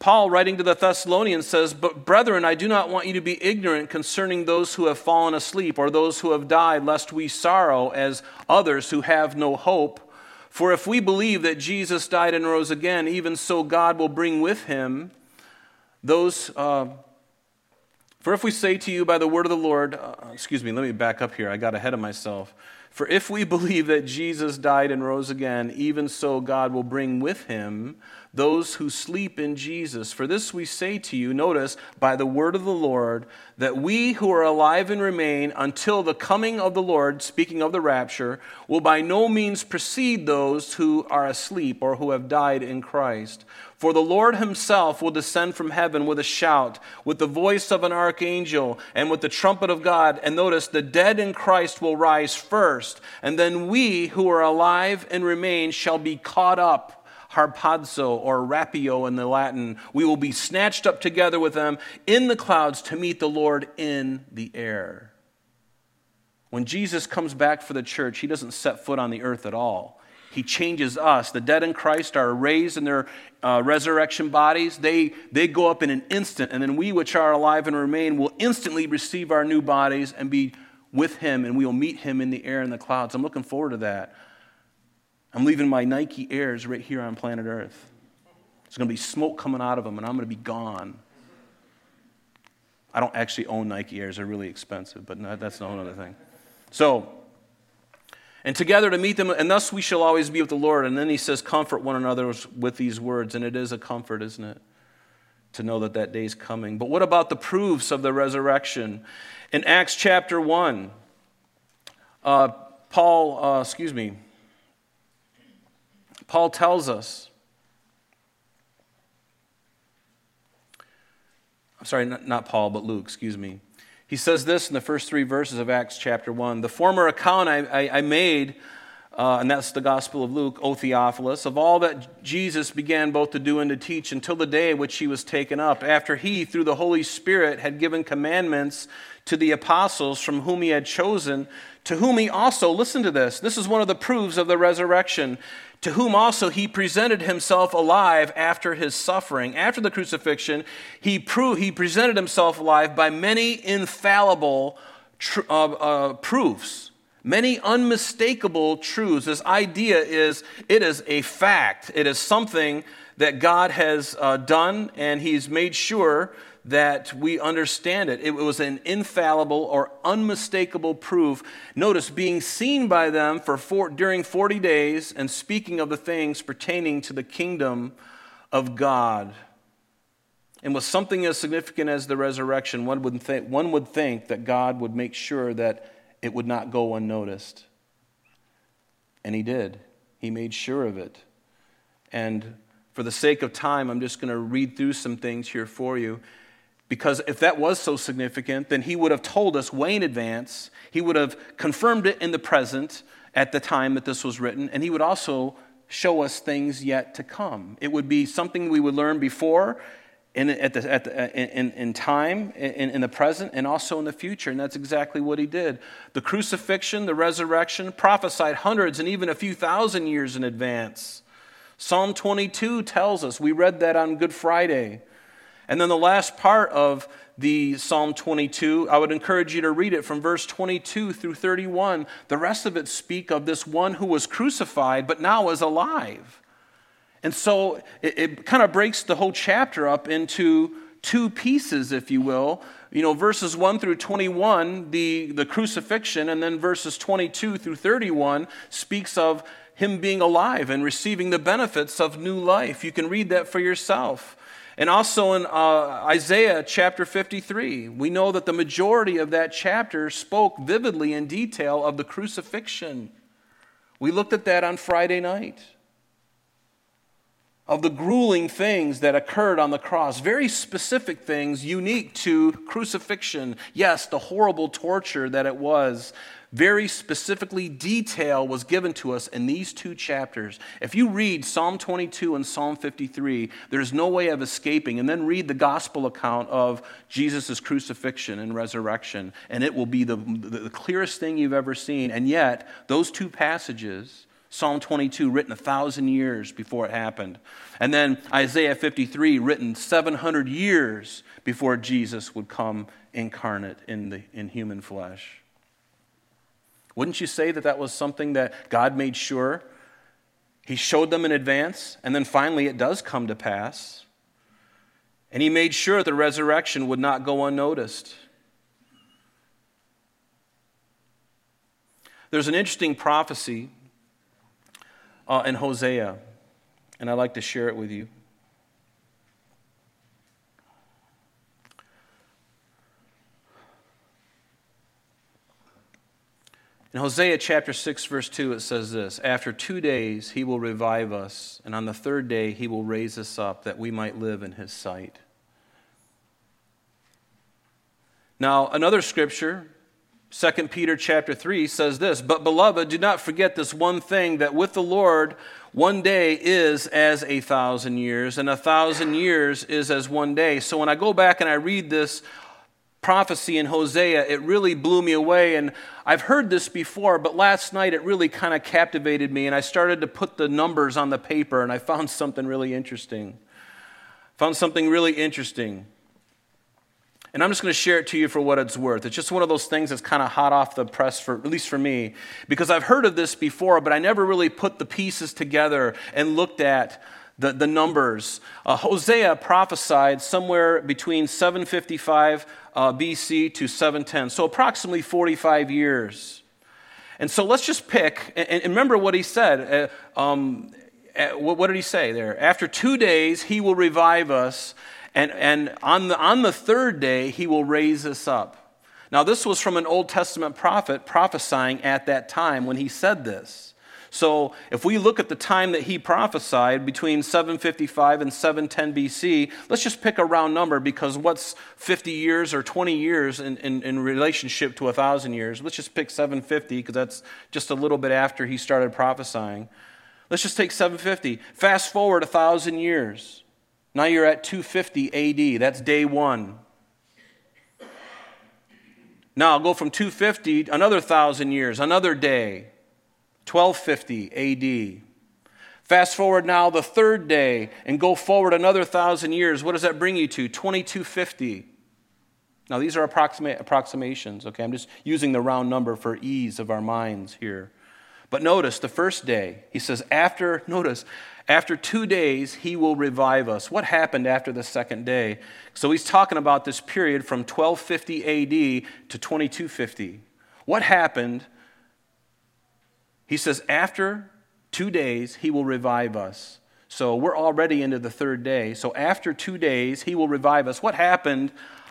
Paul, writing to the Thessalonians, says, But brethren, I do not want you to be ignorant concerning those who have fallen asleep or those who have died, lest we sorrow as others who have no hope. For if we believe that Jesus died and rose again, even so God will bring with him those. Uh, for if we say to you by the word of the Lord, uh, excuse me, let me back up here. I got ahead of myself. For if we believe that Jesus died and rose again, even so God will bring with him those who sleep in Jesus. For this we say to you, notice, by the word of the Lord, that we who are alive and remain until the coming of the Lord, speaking of the rapture, will by no means precede those who are asleep or who have died in Christ. For the Lord himself will descend from heaven with a shout, with the voice of an archangel, and with the trumpet of God. And notice, the dead in Christ will rise first, and then we who are alive and remain shall be caught up harpazo or rapio in the Latin. We will be snatched up together with them in the clouds to meet the Lord in the air. When Jesus comes back for the church, he doesn't set foot on the earth at all. He changes us. The dead in Christ are raised in their uh, resurrection bodies. They, they go up in an instant, and then we, which are alive and remain, will instantly receive our new bodies and be with him, and we will meet him in the air in the clouds. I'm looking forward to that. I'm leaving my Nike Airs right here on planet Earth. There's going to be smoke coming out of them, and I'm going to be gone. I don't actually own Nike Airs, they're really expensive, but that's a whole other thing. So, and together to meet them, and thus we shall always be with the Lord. And then he says, Comfort one another with these words, and it is a comfort, isn't it? To know that that day is coming. But what about the proofs of the resurrection? In Acts chapter 1, uh, Paul, uh, excuse me, Paul tells us, I'm sorry, not, Paul, but Luke, excuse me. He says this in the first three verses of Acts chapter 1. The former account I, I, I made, uh, and that's the Gospel of Luke, O Theophilus, of all that Jesus began both to do and to teach until the day which he was taken up, after he, through the Holy Spirit, had given commandments to the apostles from whom he had chosen, to whom he also, listen to this, this is one of the proofs of the resurrection, to whom also he presented himself alive after his suffering. After the crucifixion, he, proved, he presented himself alive by many infallible tr- uh, uh, proofs, many unmistakable truths. This idea is it is a fact, it is something that God has uh, done, and he's made sure that we understand it. It was an infallible or unmistakable proof. Notice being seen by them for four, during 40 days and speaking of the things pertaining to the kingdom of God. And with something as significant as the resurrection, one would, th- one would think that God would make sure that it would not go unnoticed. And He did. He made sure of it. And for the sake of time, I'm just going to read through some things here for you. Because if that was so significant, then he would have told us way in advance. He would have confirmed it in the present at the time that this was written, and he would also show us things yet to come. It would be something we would learn before, in, at the, at the, in, in time, in, in the present, and also in the future. And that's exactly what he did. The crucifixion, the resurrection, prophesied hundreds and even a few thousand years in advance. Psalm 22 tells us, we read that on Good Friday and then the last part of the Psalm 22, I would encourage you to read it from verse 22 through 31. The rest of it speak of this one who was crucified but now is alive. And so it, it kind of breaks the whole chapter up into two pieces, if you will. You know, verses 1 through 21, the, the crucifixion, and then verses 22 through 31 speaks of him being alive and receiving the benefits of new life. You can read that for yourself. And also in uh, Isaiah chapter 53, we know that the majority of that chapter spoke vividly in detail of the crucifixion. We looked at that on Friday night. Of the grueling things that occurred on the cross, very specific things unique to crucifixion. Yes, the horrible torture that it was very specifically detail was given to us in these two chapters. If you read Psalm 22 and Psalm 53, there's no way of escaping. And then read the gospel account of Jesus' crucifixion and resurrection, and it will be the, the clearest thing you've ever seen. And yet, those two passages Psalm 22, written a thousand years before it happened. And then Isaiah 53, written 700 years before Jesus would come incarnate in, the, in human flesh. Wouldn't you say that that was something that God made sure? He showed them in advance, and then finally it does come to pass. And he made sure the resurrection would not go unnoticed. There's an interesting prophecy uh, in Hosea, and I'd like to share it with you. In Hosea chapter 6, verse 2, it says this After two days he will revive us, and on the third day he will raise us up that we might live in his sight. Now, another scripture 2 Peter chapter 3 says this, "But beloved, do not forget this one thing that with the Lord one day is as a thousand years, and a thousand years is as one day." So when I go back and I read this prophecy in Hosea, it really blew me away. And I've heard this before, but last night it really kind of captivated me, and I started to put the numbers on the paper, and I found something really interesting. Found something really interesting. And I'm just going to share it to you for what it's worth. It's just one of those things that's kind of hot off the press, for, at least for me, because I've heard of this before, but I never really put the pieces together and looked at the, the numbers. Uh, Hosea prophesied somewhere between 755 uh, BC to 710, so approximately 45 years. And so let's just pick, and, and remember what he said. Uh, um, uh, what did he say there? After two days, he will revive us and, and on, the, on the third day, he will raise us up. Now, this was from an Old Testament prophet prophesying at that time when he said this. So, if we look at the time that he prophesied between 755 and 710 BC, let's just pick a round number because what's 50 years or 20 years in, in, in relationship to 1,000 years? Let's just pick 750 because that's just a little bit after he started prophesying. Let's just take 750. Fast forward 1,000 years. Now you're at 250 AD. That's day one. Now I'll go from 250, another thousand years, another day, 1250 AD. Fast forward now the third day and go forward another thousand years. What does that bring you to? 2250. Now these are approximate approximations, okay? I'm just using the round number for ease of our minds here. But notice the first day, he says, after, notice, after two days, he will revive us. What happened after the second day? So he's talking about this period from 1250 AD to 2250. What happened? He says, after two days, he will revive us. So we're already into the third day. So after two days, he will revive us. What happened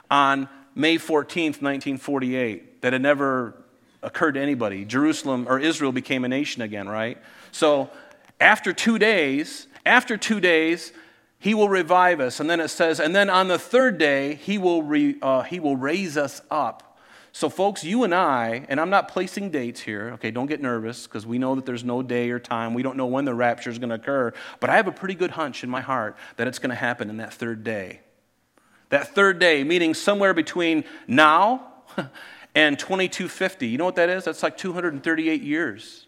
on May 14th, 1948, that had never occurred to anybody? Jerusalem or Israel became a nation again, right? So after two days, after two days, he will revive us. And then it says, and then on the third day, he will, re, uh, he will raise us up. So, folks, you and I, and I'm not placing dates here, okay, don't get nervous because we know that there's no day or time. We don't know when the rapture is going to occur. But I have a pretty good hunch in my heart that it's going to happen in that third day. That third day, meaning somewhere between now and 2250. You know what that is? That's like 238 years.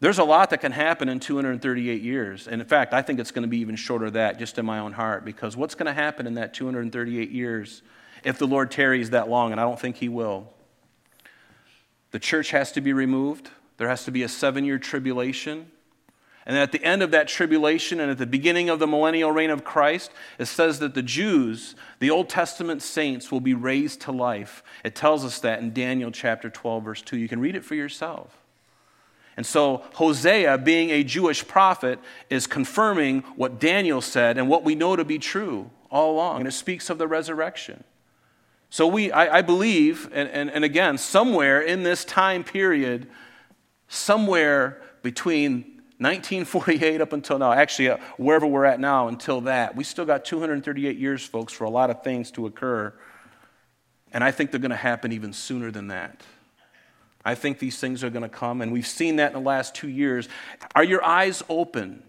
There's a lot that can happen in 238 years. And in fact, I think it's going to be even shorter than that, just in my own heart, because what's going to happen in that 238 years if the Lord tarries that long? And I don't think He will. The church has to be removed, there has to be a seven year tribulation. And at the end of that tribulation and at the beginning of the millennial reign of Christ, it says that the Jews, the Old Testament saints, will be raised to life. It tells us that in Daniel chapter 12, verse 2. You can read it for yourself. And so Hosea, being a Jewish prophet, is confirming what Daniel said and what we know to be true all along. And it speaks of the resurrection. So we, I, I believe, and, and, and again, somewhere in this time period, somewhere between 1948 up until now, actually, uh, wherever we're at now until that, we still got 238 years, folks, for a lot of things to occur. And I think they're going to happen even sooner than that. I think these things are going to come, and we've seen that in the last two years. Are your eyes open?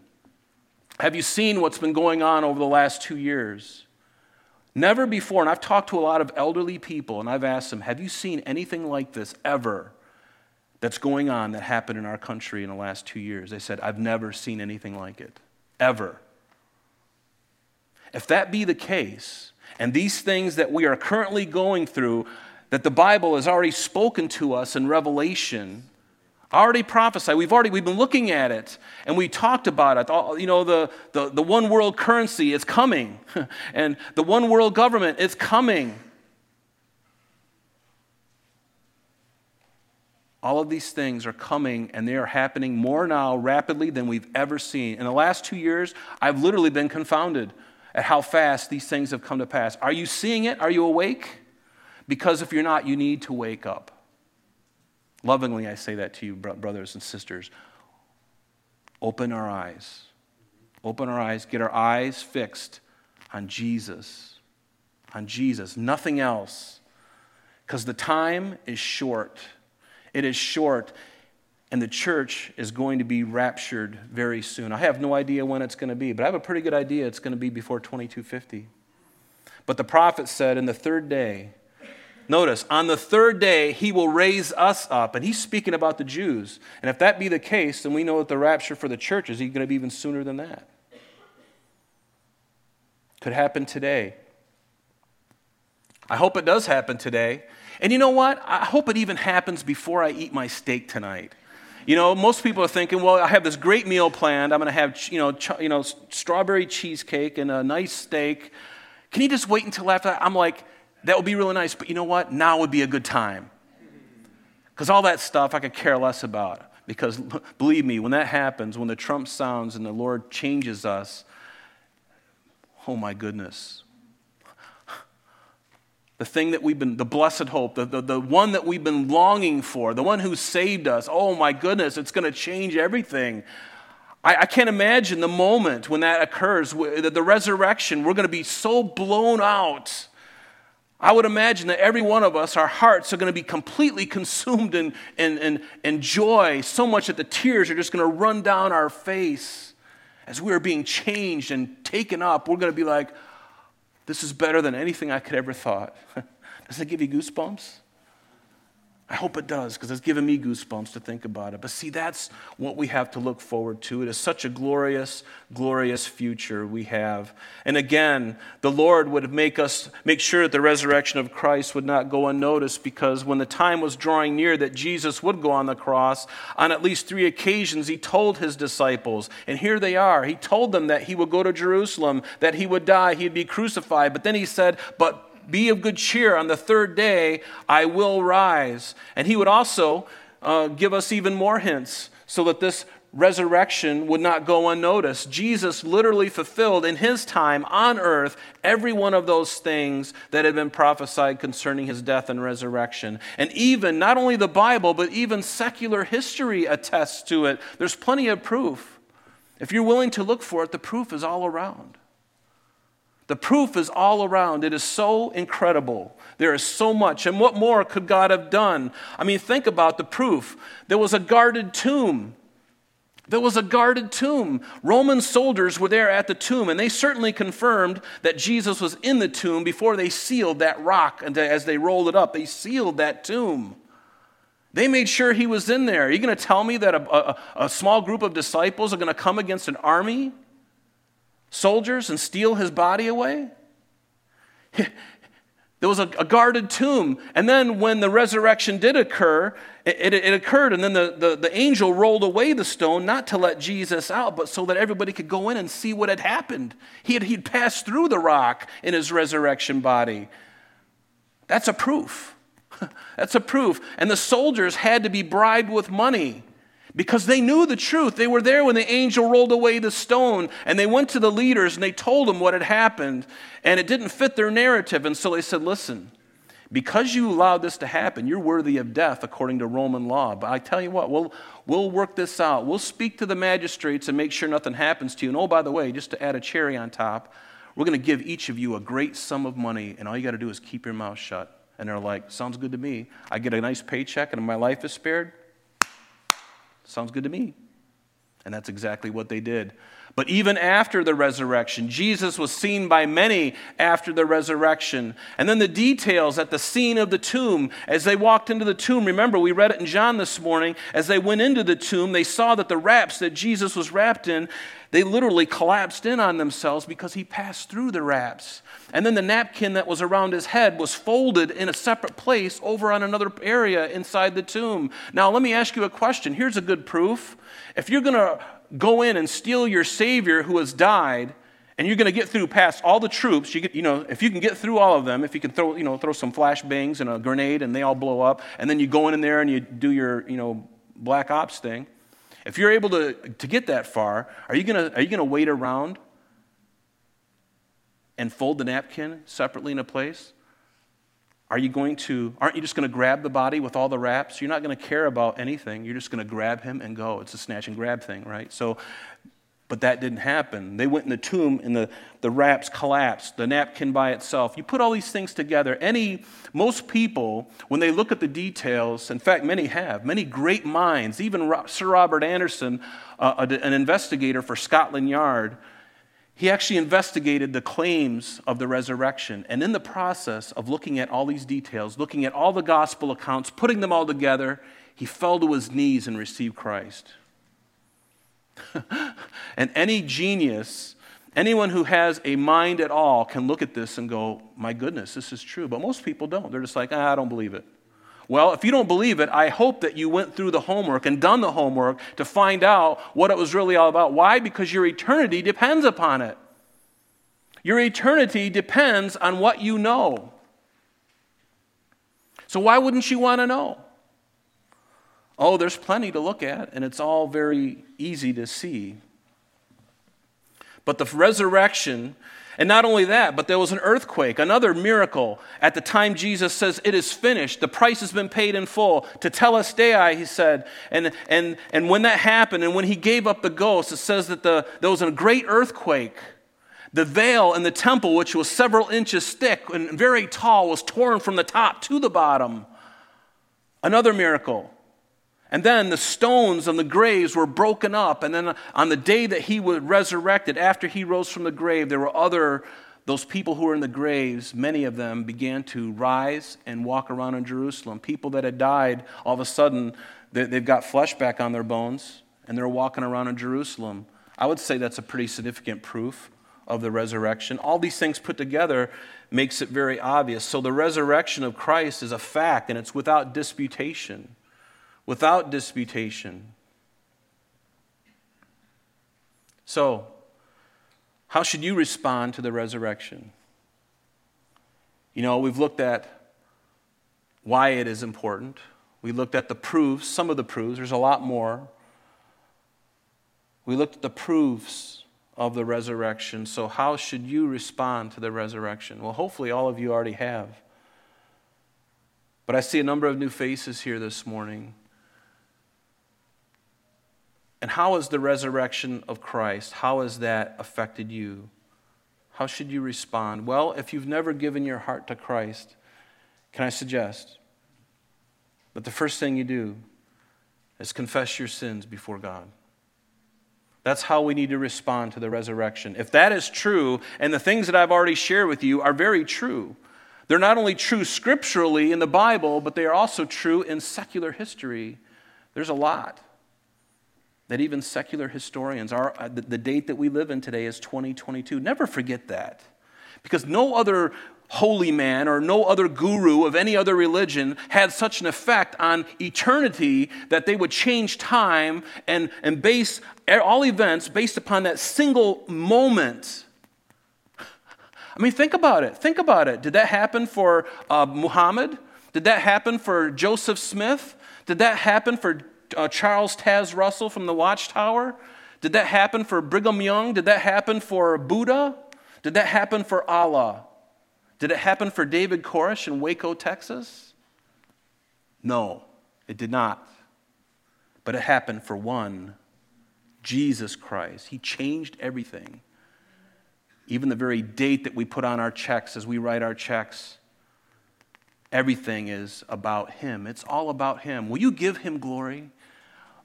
Have you seen what's been going on over the last two years? Never before, and I've talked to a lot of elderly people, and I've asked them, Have you seen anything like this ever? that's going on that happened in our country in the last two years. They said, I've never seen anything like it, ever. If that be the case, and these things that we are currently going through, that the Bible has already spoken to us in Revelation, already prophesied. We've already we've been looking at it and we talked about it. You know, the, the, the one world currency is coming, and the one world government is coming. All of these things are coming and they are happening more now rapidly than we've ever seen. In the last two years, I've literally been confounded at how fast these things have come to pass. Are you seeing it? Are you awake? Because if you're not, you need to wake up. Lovingly, I say that to you, brothers and sisters. Open our eyes. Open our eyes. Get our eyes fixed on Jesus. On Jesus. Nothing else. Because the time is short. It is short. And the church is going to be raptured very soon. I have no idea when it's going to be, but I have a pretty good idea it's going to be before 2250. But the prophet said, in the third day, Notice, on the third day, he will raise us up. And he's speaking about the Jews. And if that be the case, then we know that the rapture for the church is going to be even sooner than that. Could happen today. I hope it does happen today. And you know what? I hope it even happens before I eat my steak tonight. You know, most people are thinking, well, I have this great meal planned. I'm going to have, you know, ch- you know, strawberry cheesecake and a nice steak. Can you just wait until after that? I'm like, that would be really nice, but you know what? Now would be a good time. Because all that stuff I could care less about. Because believe me, when that happens, when the trump sounds and the Lord changes us, oh my goodness. The thing that we've been, the blessed hope, the, the, the one that we've been longing for, the one who saved us, oh my goodness, it's going to change everything. I, I can't imagine the moment when that occurs, the, the resurrection, we're going to be so blown out I would imagine that every one of us, our hearts are going to be completely consumed in, in, in, in joy, so much that the tears are just going to run down our face as we are being changed and taken up. We're going to be like, this is better than anything I could ever thought. Does it give you goosebumps? I hope it does because it's given me goosebumps to think about it. But see, that's what we have to look forward to. It is such a glorious, glorious future we have. And again, the Lord would make us make sure that the resurrection of Christ would not go unnoticed because when the time was drawing near that Jesus would go on the cross, on at least three occasions, he told his disciples, and here they are. He told them that he would go to Jerusalem, that he would die, he'd be crucified. But then he said, But be of good cheer. On the third day, I will rise. And he would also uh, give us even more hints so that this resurrection would not go unnoticed. Jesus literally fulfilled in his time on earth every one of those things that had been prophesied concerning his death and resurrection. And even, not only the Bible, but even secular history attests to it. There's plenty of proof. If you're willing to look for it, the proof is all around. The proof is all around. It is so incredible. There is so much. And what more could God have done? I mean, think about the proof. There was a guarded tomb. There was a guarded tomb. Roman soldiers were there at the tomb, and they certainly confirmed that Jesus was in the tomb before they sealed that rock. And as they rolled it up, they sealed that tomb. They made sure he was in there. Are you going to tell me that a, a, a small group of disciples are going to come against an army? Soldiers and steal his body away? There was a, guarded tomb. And then when the resurrection did occur, it, it, it occurred, and then the, the, the, angel rolled away the stone, not to let Jesus out, but so that everybody could go in and see what had happened. He had, he'd passed through the rock in his resurrection body. That's a proof. That's a proof. And the soldiers had to be bribed with money because they knew the truth. They were there when the angel rolled away the stone, and they went to the leaders and they told them what had happened, and it didn't fit their narrative. And so they said, Listen, because you allowed this to happen, you're worthy of death according to Roman law. But I tell you what, we'll, we'll work this out. We'll speak to the magistrates and make sure nothing happens to you. And oh, by the way, just to add a cherry on top, we're going to give each of you a great sum of money, and all you got to do is keep your mouth shut. And they're like, Sounds good to me. I get a nice paycheck, and my life is spared. Sounds good to me. And that's exactly what they did. But even after the resurrection, Jesus was seen by many after the resurrection. And then the details at the scene of the tomb, as they walked into the tomb, remember, we read it in John this morning. As they went into the tomb, they saw that the wraps that Jesus was wrapped in, they literally collapsed in on themselves because he passed through the wraps. And then the napkin that was around his head was folded in a separate place over on another area inside the tomb. Now, let me ask you a question. Here's a good proof. If you're going to go in and steal your Savior who has died, and you're going to get through past all the troops. You, get, you know, if you can get through all of them, if you can throw, you know, throw some flashbangs and a grenade and they all blow up, and then you go in there and you do your, you know, black ops thing. If you're able to, to get that far, are you going to, are you going to wait around and fold the napkin separately in a place? Are you going to, aren't you just going to grab the body with all the wraps? You're not going to care about anything. You're just going to grab him and go. It's a snatch and grab thing, right? So, but that didn't happen. They went in the tomb and the, the wraps collapsed, the napkin by itself. You put all these things together. Any, most people, when they look at the details, in fact, many have, many great minds, even Sir Robert Anderson, uh, an investigator for Scotland Yard, he actually investigated the claims of the resurrection. And in the process of looking at all these details, looking at all the gospel accounts, putting them all together, he fell to his knees and received Christ. and any genius, anyone who has a mind at all, can look at this and go, My goodness, this is true. But most people don't. They're just like, ah, I don't believe it. Well, if you don't believe it, I hope that you went through the homework and done the homework to find out what it was really all about. Why? Because your eternity depends upon it. Your eternity depends on what you know. So, why wouldn't you want to know? Oh, there's plenty to look at, and it's all very easy to see. But the resurrection and not only that, but there was an earthquake, another miracle. At the time Jesus says, It is finished, the price has been paid in full. Tetelestai, he said. And, and, and when that happened, and when he gave up the ghost, it says that the, there was a great earthquake. The veil in the temple, which was several inches thick and very tall, was torn from the top to the bottom. Another miracle. And then the stones on the graves were broken up. And then on the day that he was resurrected, after he rose from the grave, there were other, those people who were in the graves, many of them began to rise and walk around in Jerusalem. People that had died, all of a sudden, they've got flesh back on their bones and they're walking around in Jerusalem. I would say that's a pretty significant proof of the resurrection. All these things put together makes it very obvious. So the resurrection of Christ is a fact and it's without disputation without disputation. So, how should you respond to the resurrection? You know, we've looked at why it is important. We looked at the proofs, some of the proofs, there's a lot more. We looked at the proofs of the resurrection. So, how should you respond to the resurrection? Well, hopefully, all of you already have. But I see a number of new faces here this morning. And how has the resurrection of Christ, how has that affected you? How should you respond? Well, if you've never given your heart to Christ, can I suggest that the first thing you do is confess your sins before God? That's how we need to respond to the resurrection. If that is true, and the things that I've already shared with you are very true, they're not only true scripturally in the Bible, but they are also true in secular history. There's a lot that even secular historians are uh, the, the date that we live in today is 2022 never forget that. Because no other holy man or no other guru of any other religion had such an effect on eternity that they would change time and, and base all events based upon that single moment. I mean think about it. Think about it. Did that happen for uh, muhammad? Did that happen for joseph smith? Did that happen for uh, Charles Taze Russell from the Watchtower? Did that happen for Brigham Young? Did that happen for Buddha? Did that happen for Allah? Did it happen for David Koresh in Waco, Texas? No, it did not. But it happened for one Jesus Christ. He changed everything. Even the very date that we put on our checks as we write our checks, everything is about Him. It's all about Him. Will you give Him glory?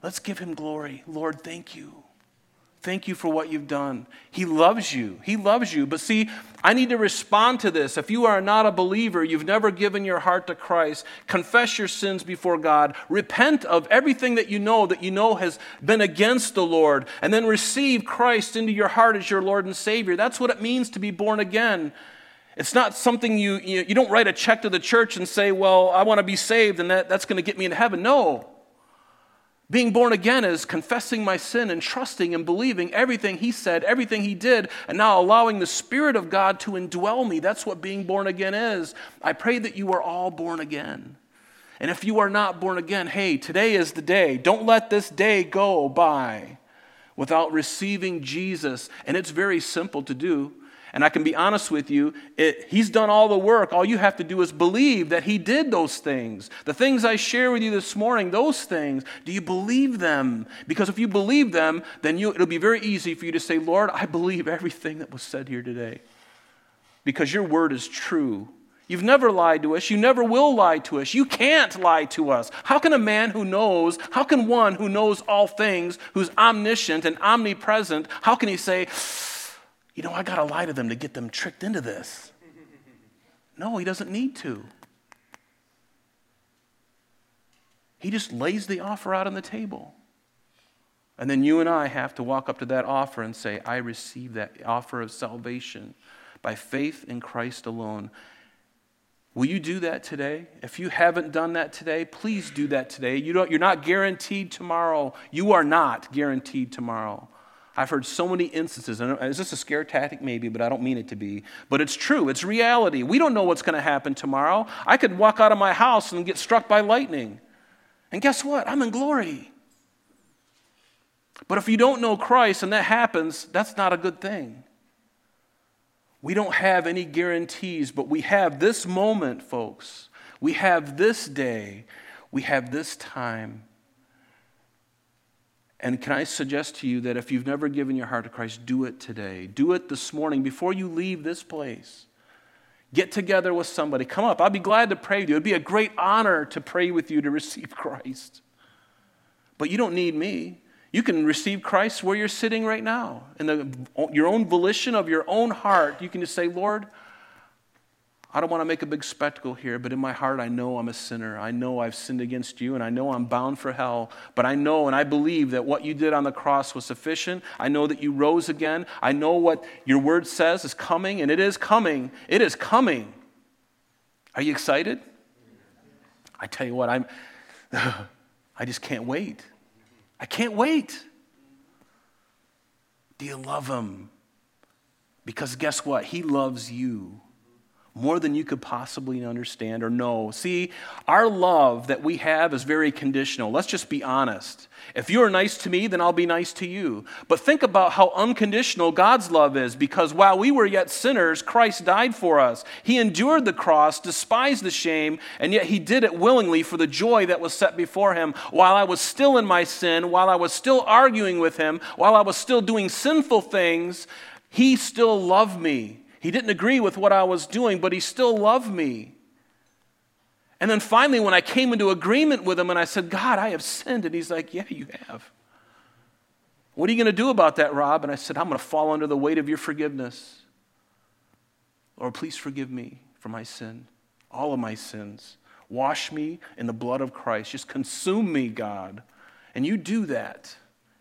Let's give him glory. Lord, thank you. Thank you for what you've done. He loves you. He loves you. But see, I need to respond to this. If you are not a believer, you've never given your heart to Christ, confess your sins before God, repent of everything that you know that you know has been against the Lord, and then receive Christ into your heart as your Lord and Savior. That's what it means to be born again. It's not something you, you, you don't write a check to the church and say, Well, I want to be saved and that, that's going to get me into heaven. No. Being born again is confessing my sin and trusting and believing everything He said, everything He did, and now allowing the Spirit of God to indwell me. That's what being born again is. I pray that you are all born again. And if you are not born again, hey, today is the day. Don't let this day go by without receiving Jesus. And it's very simple to do. And I can be honest with you, it, he's done all the work. All you have to do is believe that he did those things. The things I share with you this morning, those things, do you believe them? Because if you believe them, then you, it'll be very easy for you to say, Lord, I believe everything that was said here today. Because your word is true. You've never lied to us. You never will lie to us. You can't lie to us. How can a man who knows, how can one who knows all things, who's omniscient and omnipresent, how can he say, you know, I got to lie to them to get them tricked into this. No, he doesn't need to. He just lays the offer out on the table. And then you and I have to walk up to that offer and say, I receive that offer of salvation by faith in Christ alone. Will you do that today? If you haven't done that today, please do that today. You don't, you're not guaranteed tomorrow. You are not guaranteed tomorrow. I've heard so many instances, and is this a scare tactic? Maybe, but I don't mean it to be. But it's true, it's reality. We don't know what's going to happen tomorrow. I could walk out of my house and get struck by lightning. And guess what? I'm in glory. But if you don't know Christ and that happens, that's not a good thing. We don't have any guarantees, but we have this moment, folks. We have this day. We have this time. And can I suggest to you that if you've never given your heart to Christ, do it today. Do it this morning before you leave this place. Get together with somebody. Come up. I'd be glad to pray with you. It'd be a great honor to pray with you to receive Christ. But you don't need me. You can receive Christ where you're sitting right now. In the, your own volition of your own heart, you can just say, Lord, I don't want to make a big spectacle here, but in my heart, I know I'm a sinner. I know I've sinned against you, and I know I'm bound for hell. But I know and I believe that what you did on the cross was sufficient. I know that you rose again. I know what your word says is coming, and it is coming. It is coming. Are you excited? I tell you what, I'm, I just can't wait. I can't wait. Do you love him? Because guess what? He loves you more than you could possibly understand or know. See, our love that we have is very conditional. Let's just be honest. If you are nice to me, then I'll be nice to you. But think about how unconditional God's love is because while we were yet sinners, Christ died for us. He endured the cross, despised the shame, and yet he did it willingly for the joy that was set before him. While I was still in my sin, while I was still arguing with him, while I was still doing sinful things, he still loved me. He didn't agree with what I was doing, but he still loved me. And then finally, when I came into agreement with him and I said, God, I have sinned, and he's like, Yeah, you have. What are you going to do about that, Rob? And I said, I'm going to fall under the weight of your forgiveness. Lord, please forgive me for my sin, all of my sins. Wash me in the blood of Christ. Just consume me, God. And you do that.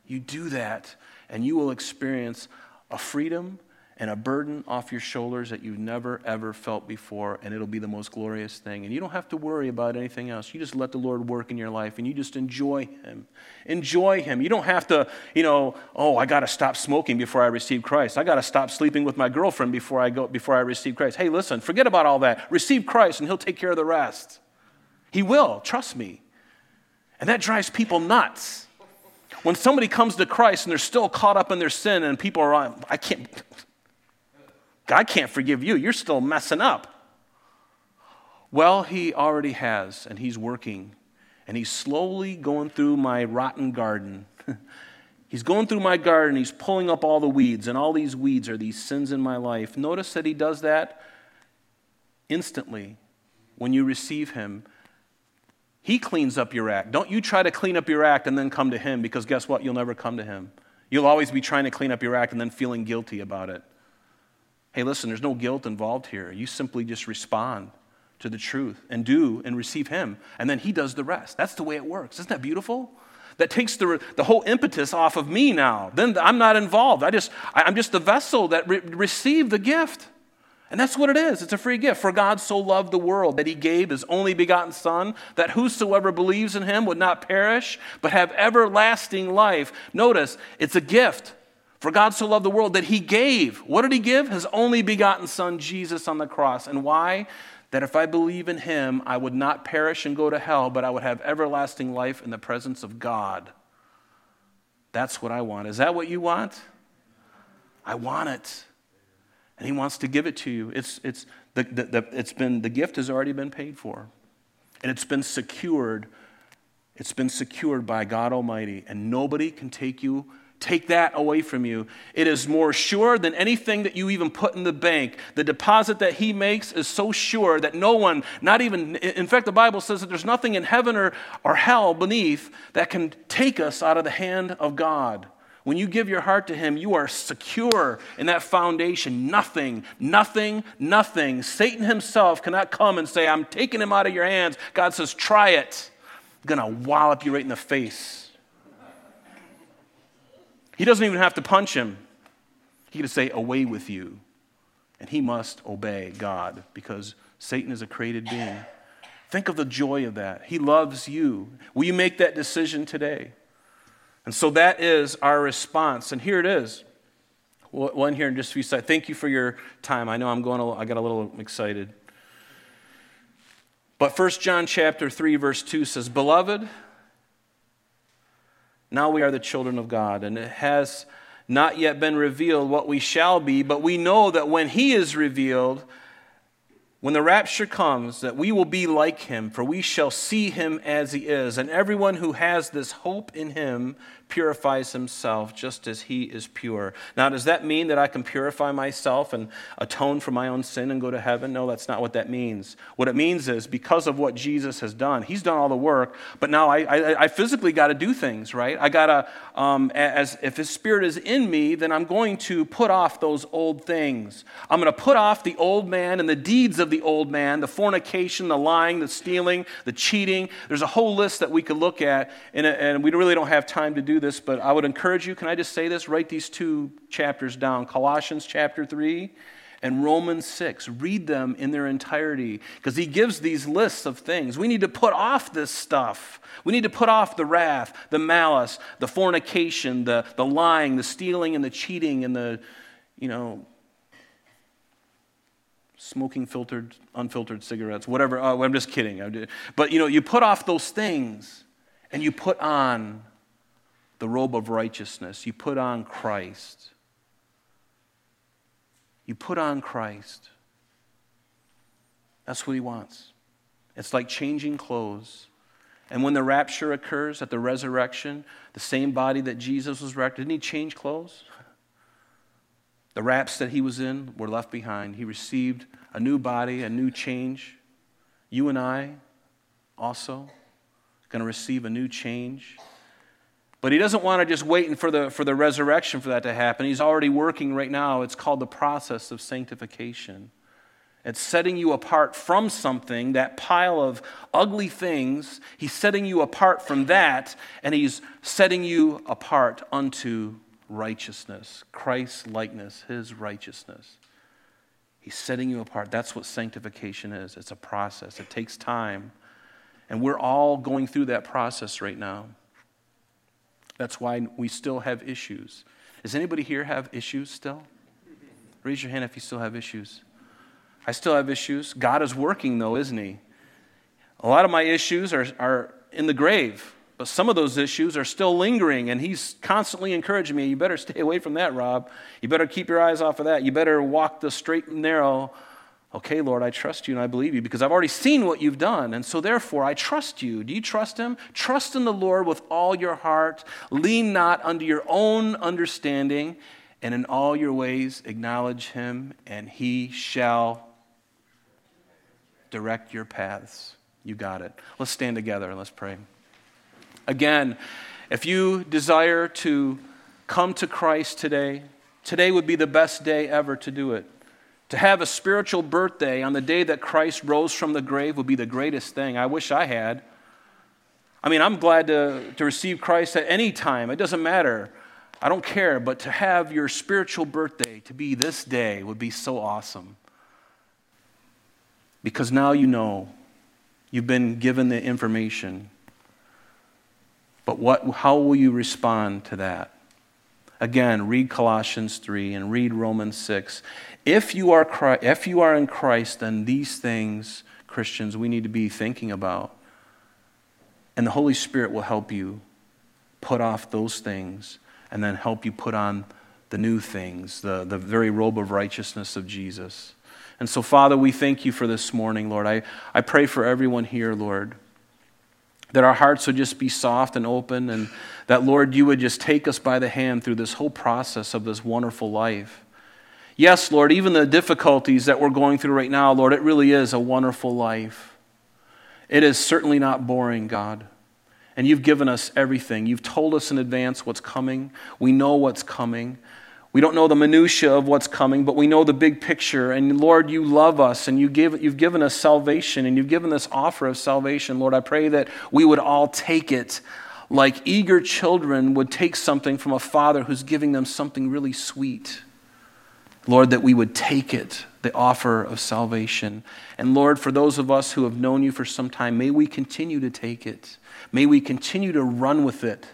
You do that, and you will experience a freedom and a burden off your shoulders that you've never, ever felt before, and it'll be the most glorious thing. And you don't have to worry about anything else. You just let the Lord work in your life, and you just enjoy Him. Enjoy Him. You don't have to, you know, oh, I got to stop smoking before I receive Christ. I got to stop sleeping with my girlfriend before I go before I receive Christ. Hey, listen, forget about all that. Receive Christ, and He'll take care of the rest. He will. Trust me. And that drives people nuts. When somebody comes to Christ and they're still caught up in their sin, and people are, I can't God can't forgive you. You're still messing up. Well, He already has, and He's working. And He's slowly going through my rotten garden. he's going through my garden. He's pulling up all the weeds, and all these weeds are these sins in my life. Notice that He does that instantly when you receive Him. He cleans up your act. Don't you try to clean up your act and then come to Him because guess what? You'll never come to Him. You'll always be trying to clean up your act and then feeling guilty about it. Hey, listen, there's no guilt involved here. You simply just respond to the truth and do and receive Him, and then He does the rest. That's the way it works. Isn't that beautiful? That takes the, the whole impetus off of me now. Then I'm not involved. I just, I'm just the vessel that re- received the gift. And that's what it is. It's a free gift. For God so loved the world that he gave his only begotten Son, that whosoever believes in him would not perish, but have everlasting life. Notice, it's a gift. For God so loved the world that he gave. What did he give? His only begotten Son, Jesus, on the cross. And why? That if I believe in him, I would not perish and go to hell, but I would have everlasting life in the presence of God. That's what I want. Is that what you want? I want it and He wants to give it to you. It's, it's, the, the, the, it's been, the gift has already been paid for, and it's been secured. It's been secured by God Almighty, and nobody can take you take that away from you. It is more sure than anything that you even put in the bank. The deposit that he makes is so sure that no one, not even, in fact, the Bible says that there's nothing in heaven or, or hell beneath that can take us out of the hand of God. When you give your heart to Him, you are secure in that foundation. Nothing, nothing, nothing. Satan himself cannot come and say, I'm taking him out of your hands. God says, try it. I'm going to wallop you right in the face. He doesn't even have to punch him. He can say, away with you. And he must obey God because Satan is a created being. Think of the joy of that. He loves you. Will you make that decision today? And so that is our response. And here it is. One here in just a few seconds. Thank you for your time. I know I'm going. A, I got a little excited. But 1 John chapter 3 verse 2 says, "Beloved, now we are the children of God, and it has not yet been revealed what we shall be, but we know that when he is revealed, when the rapture comes, that we will be like him, for we shall see him as he is. And everyone who has this hope in him purifies himself just as he is pure. Now, does that mean that I can purify myself and atone for my own sin and go to heaven? No, that's not what that means. What it means is because of what Jesus has done, he's done all the work, but now I, I, I physically got to do things, right? I got to, um, as if his spirit is in me, then I'm going to put off those old things. I'm going to put off the old man and the deeds of the old man, the fornication, the lying, the stealing, the cheating. There's a whole list that we could look at, and, and we really don't have time to do this, but I would encourage you, can I just say this? Write these two chapters down Colossians chapter 3 and Romans 6. Read them in their entirety because he gives these lists of things. We need to put off this stuff. We need to put off the wrath, the malice, the fornication, the, the lying, the stealing, and the cheating, and the, you know, smoking filtered, unfiltered cigarettes, whatever. Oh, I'm just kidding. But, you know, you put off those things and you put on the robe of righteousness. You put on Christ. You put on Christ. That's what he wants. It's like changing clothes. And when the rapture occurs at the resurrection, the same body that Jesus was wrecked, didn't he change clothes? The wraps that he was in were left behind. He received a new body, a new change. You and I also going to receive a new change. But he doesn't want to just wait for the, for the resurrection for that to happen. He's already working right now. It's called the process of sanctification. It's setting you apart from something, that pile of ugly things. He's setting you apart from that, and he's setting you apart unto righteousness, Christ's likeness, his righteousness. He's setting you apart. That's what sanctification is. It's a process, it takes time. And we're all going through that process right now. That's why we still have issues. Does anybody here have issues still? Raise your hand if you still have issues. I still have issues. God is working, though, isn't He? A lot of my issues are, are in the grave, but some of those issues are still lingering, and He's constantly encouraging me you better stay away from that, Rob. You better keep your eyes off of that. You better walk the straight and narrow Okay, Lord, I trust you and I believe you because I've already seen what you've done. And so, therefore, I trust you. Do you trust him? Trust in the Lord with all your heart. Lean not unto your own understanding. And in all your ways, acknowledge him, and he shall direct your paths. You got it. Let's stand together and let's pray. Again, if you desire to come to Christ today, today would be the best day ever to do it. To have a spiritual birthday on the day that Christ rose from the grave would be the greatest thing. I wish I had. I mean, I'm glad to, to receive Christ at any time. It doesn't matter. I don't care. But to have your spiritual birthday to be this day would be so awesome. Because now you know. You've been given the information. But what, how will you respond to that? Again, read Colossians 3 and read Romans 6. If you are, Christ, if you are in Christ, then these things, Christians, we need to be thinking about. And the Holy Spirit will help you put off those things and then help you put on the new things, the, the very robe of righteousness of Jesus. And so, Father, we thank you for this morning, Lord. I, I pray for everyone here, Lord, that our hearts would just be soft and open, and that, Lord, you would just take us by the hand through this whole process of this wonderful life. Yes, Lord, even the difficulties that we're going through right now, Lord, it really is a wonderful life. It is certainly not boring, God. And you've given us everything. You've told us in advance what's coming. We know what's coming. We don't know the minutiae of what's coming, but we know the big picture. And Lord, you love us and you give, you've given us salvation and you've given this offer of salvation. Lord, I pray that we would all take it like eager children would take something from a father who's giving them something really sweet. Lord, that we would take it, the offer of salvation. And Lord, for those of us who have known you for some time, may we continue to take it. May we continue to run with it.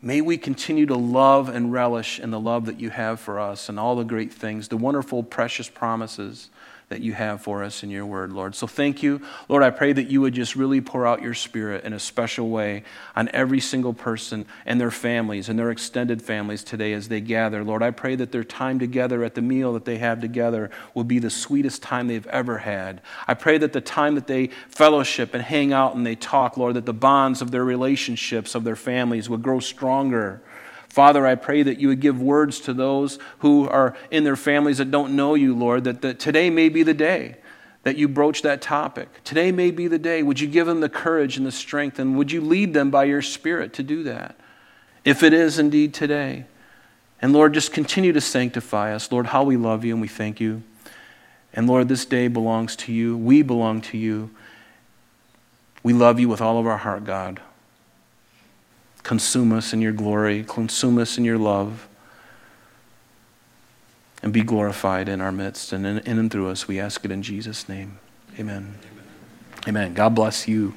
May we continue to love and relish in the love that you have for us and all the great things, the wonderful, precious promises that you have for us in your word, Lord. So thank you. Lord, I pray that you would just really pour out your spirit in a special way on every single person and their families and their extended families today as they gather. Lord, I pray that their time together at the meal that they have together will be the sweetest time they've ever had. I pray that the time that they fellowship and hang out and they talk, Lord, that the bonds of their relationships, of their families, would grow stronger. Father, I pray that you would give words to those who are in their families that don't know you, Lord, that, that today may be the day that you broach that topic. Today may be the day. Would you give them the courage and the strength, and would you lead them by your Spirit to do that? If it is indeed today. And Lord, just continue to sanctify us. Lord, how we love you and we thank you. And Lord, this day belongs to you. We belong to you. We love you with all of our heart, God. Consume us in your glory, consume us in your love, and be glorified in our midst and in, and through us. We ask it in Jesus' name. Amen. Amen. Amen. God bless you.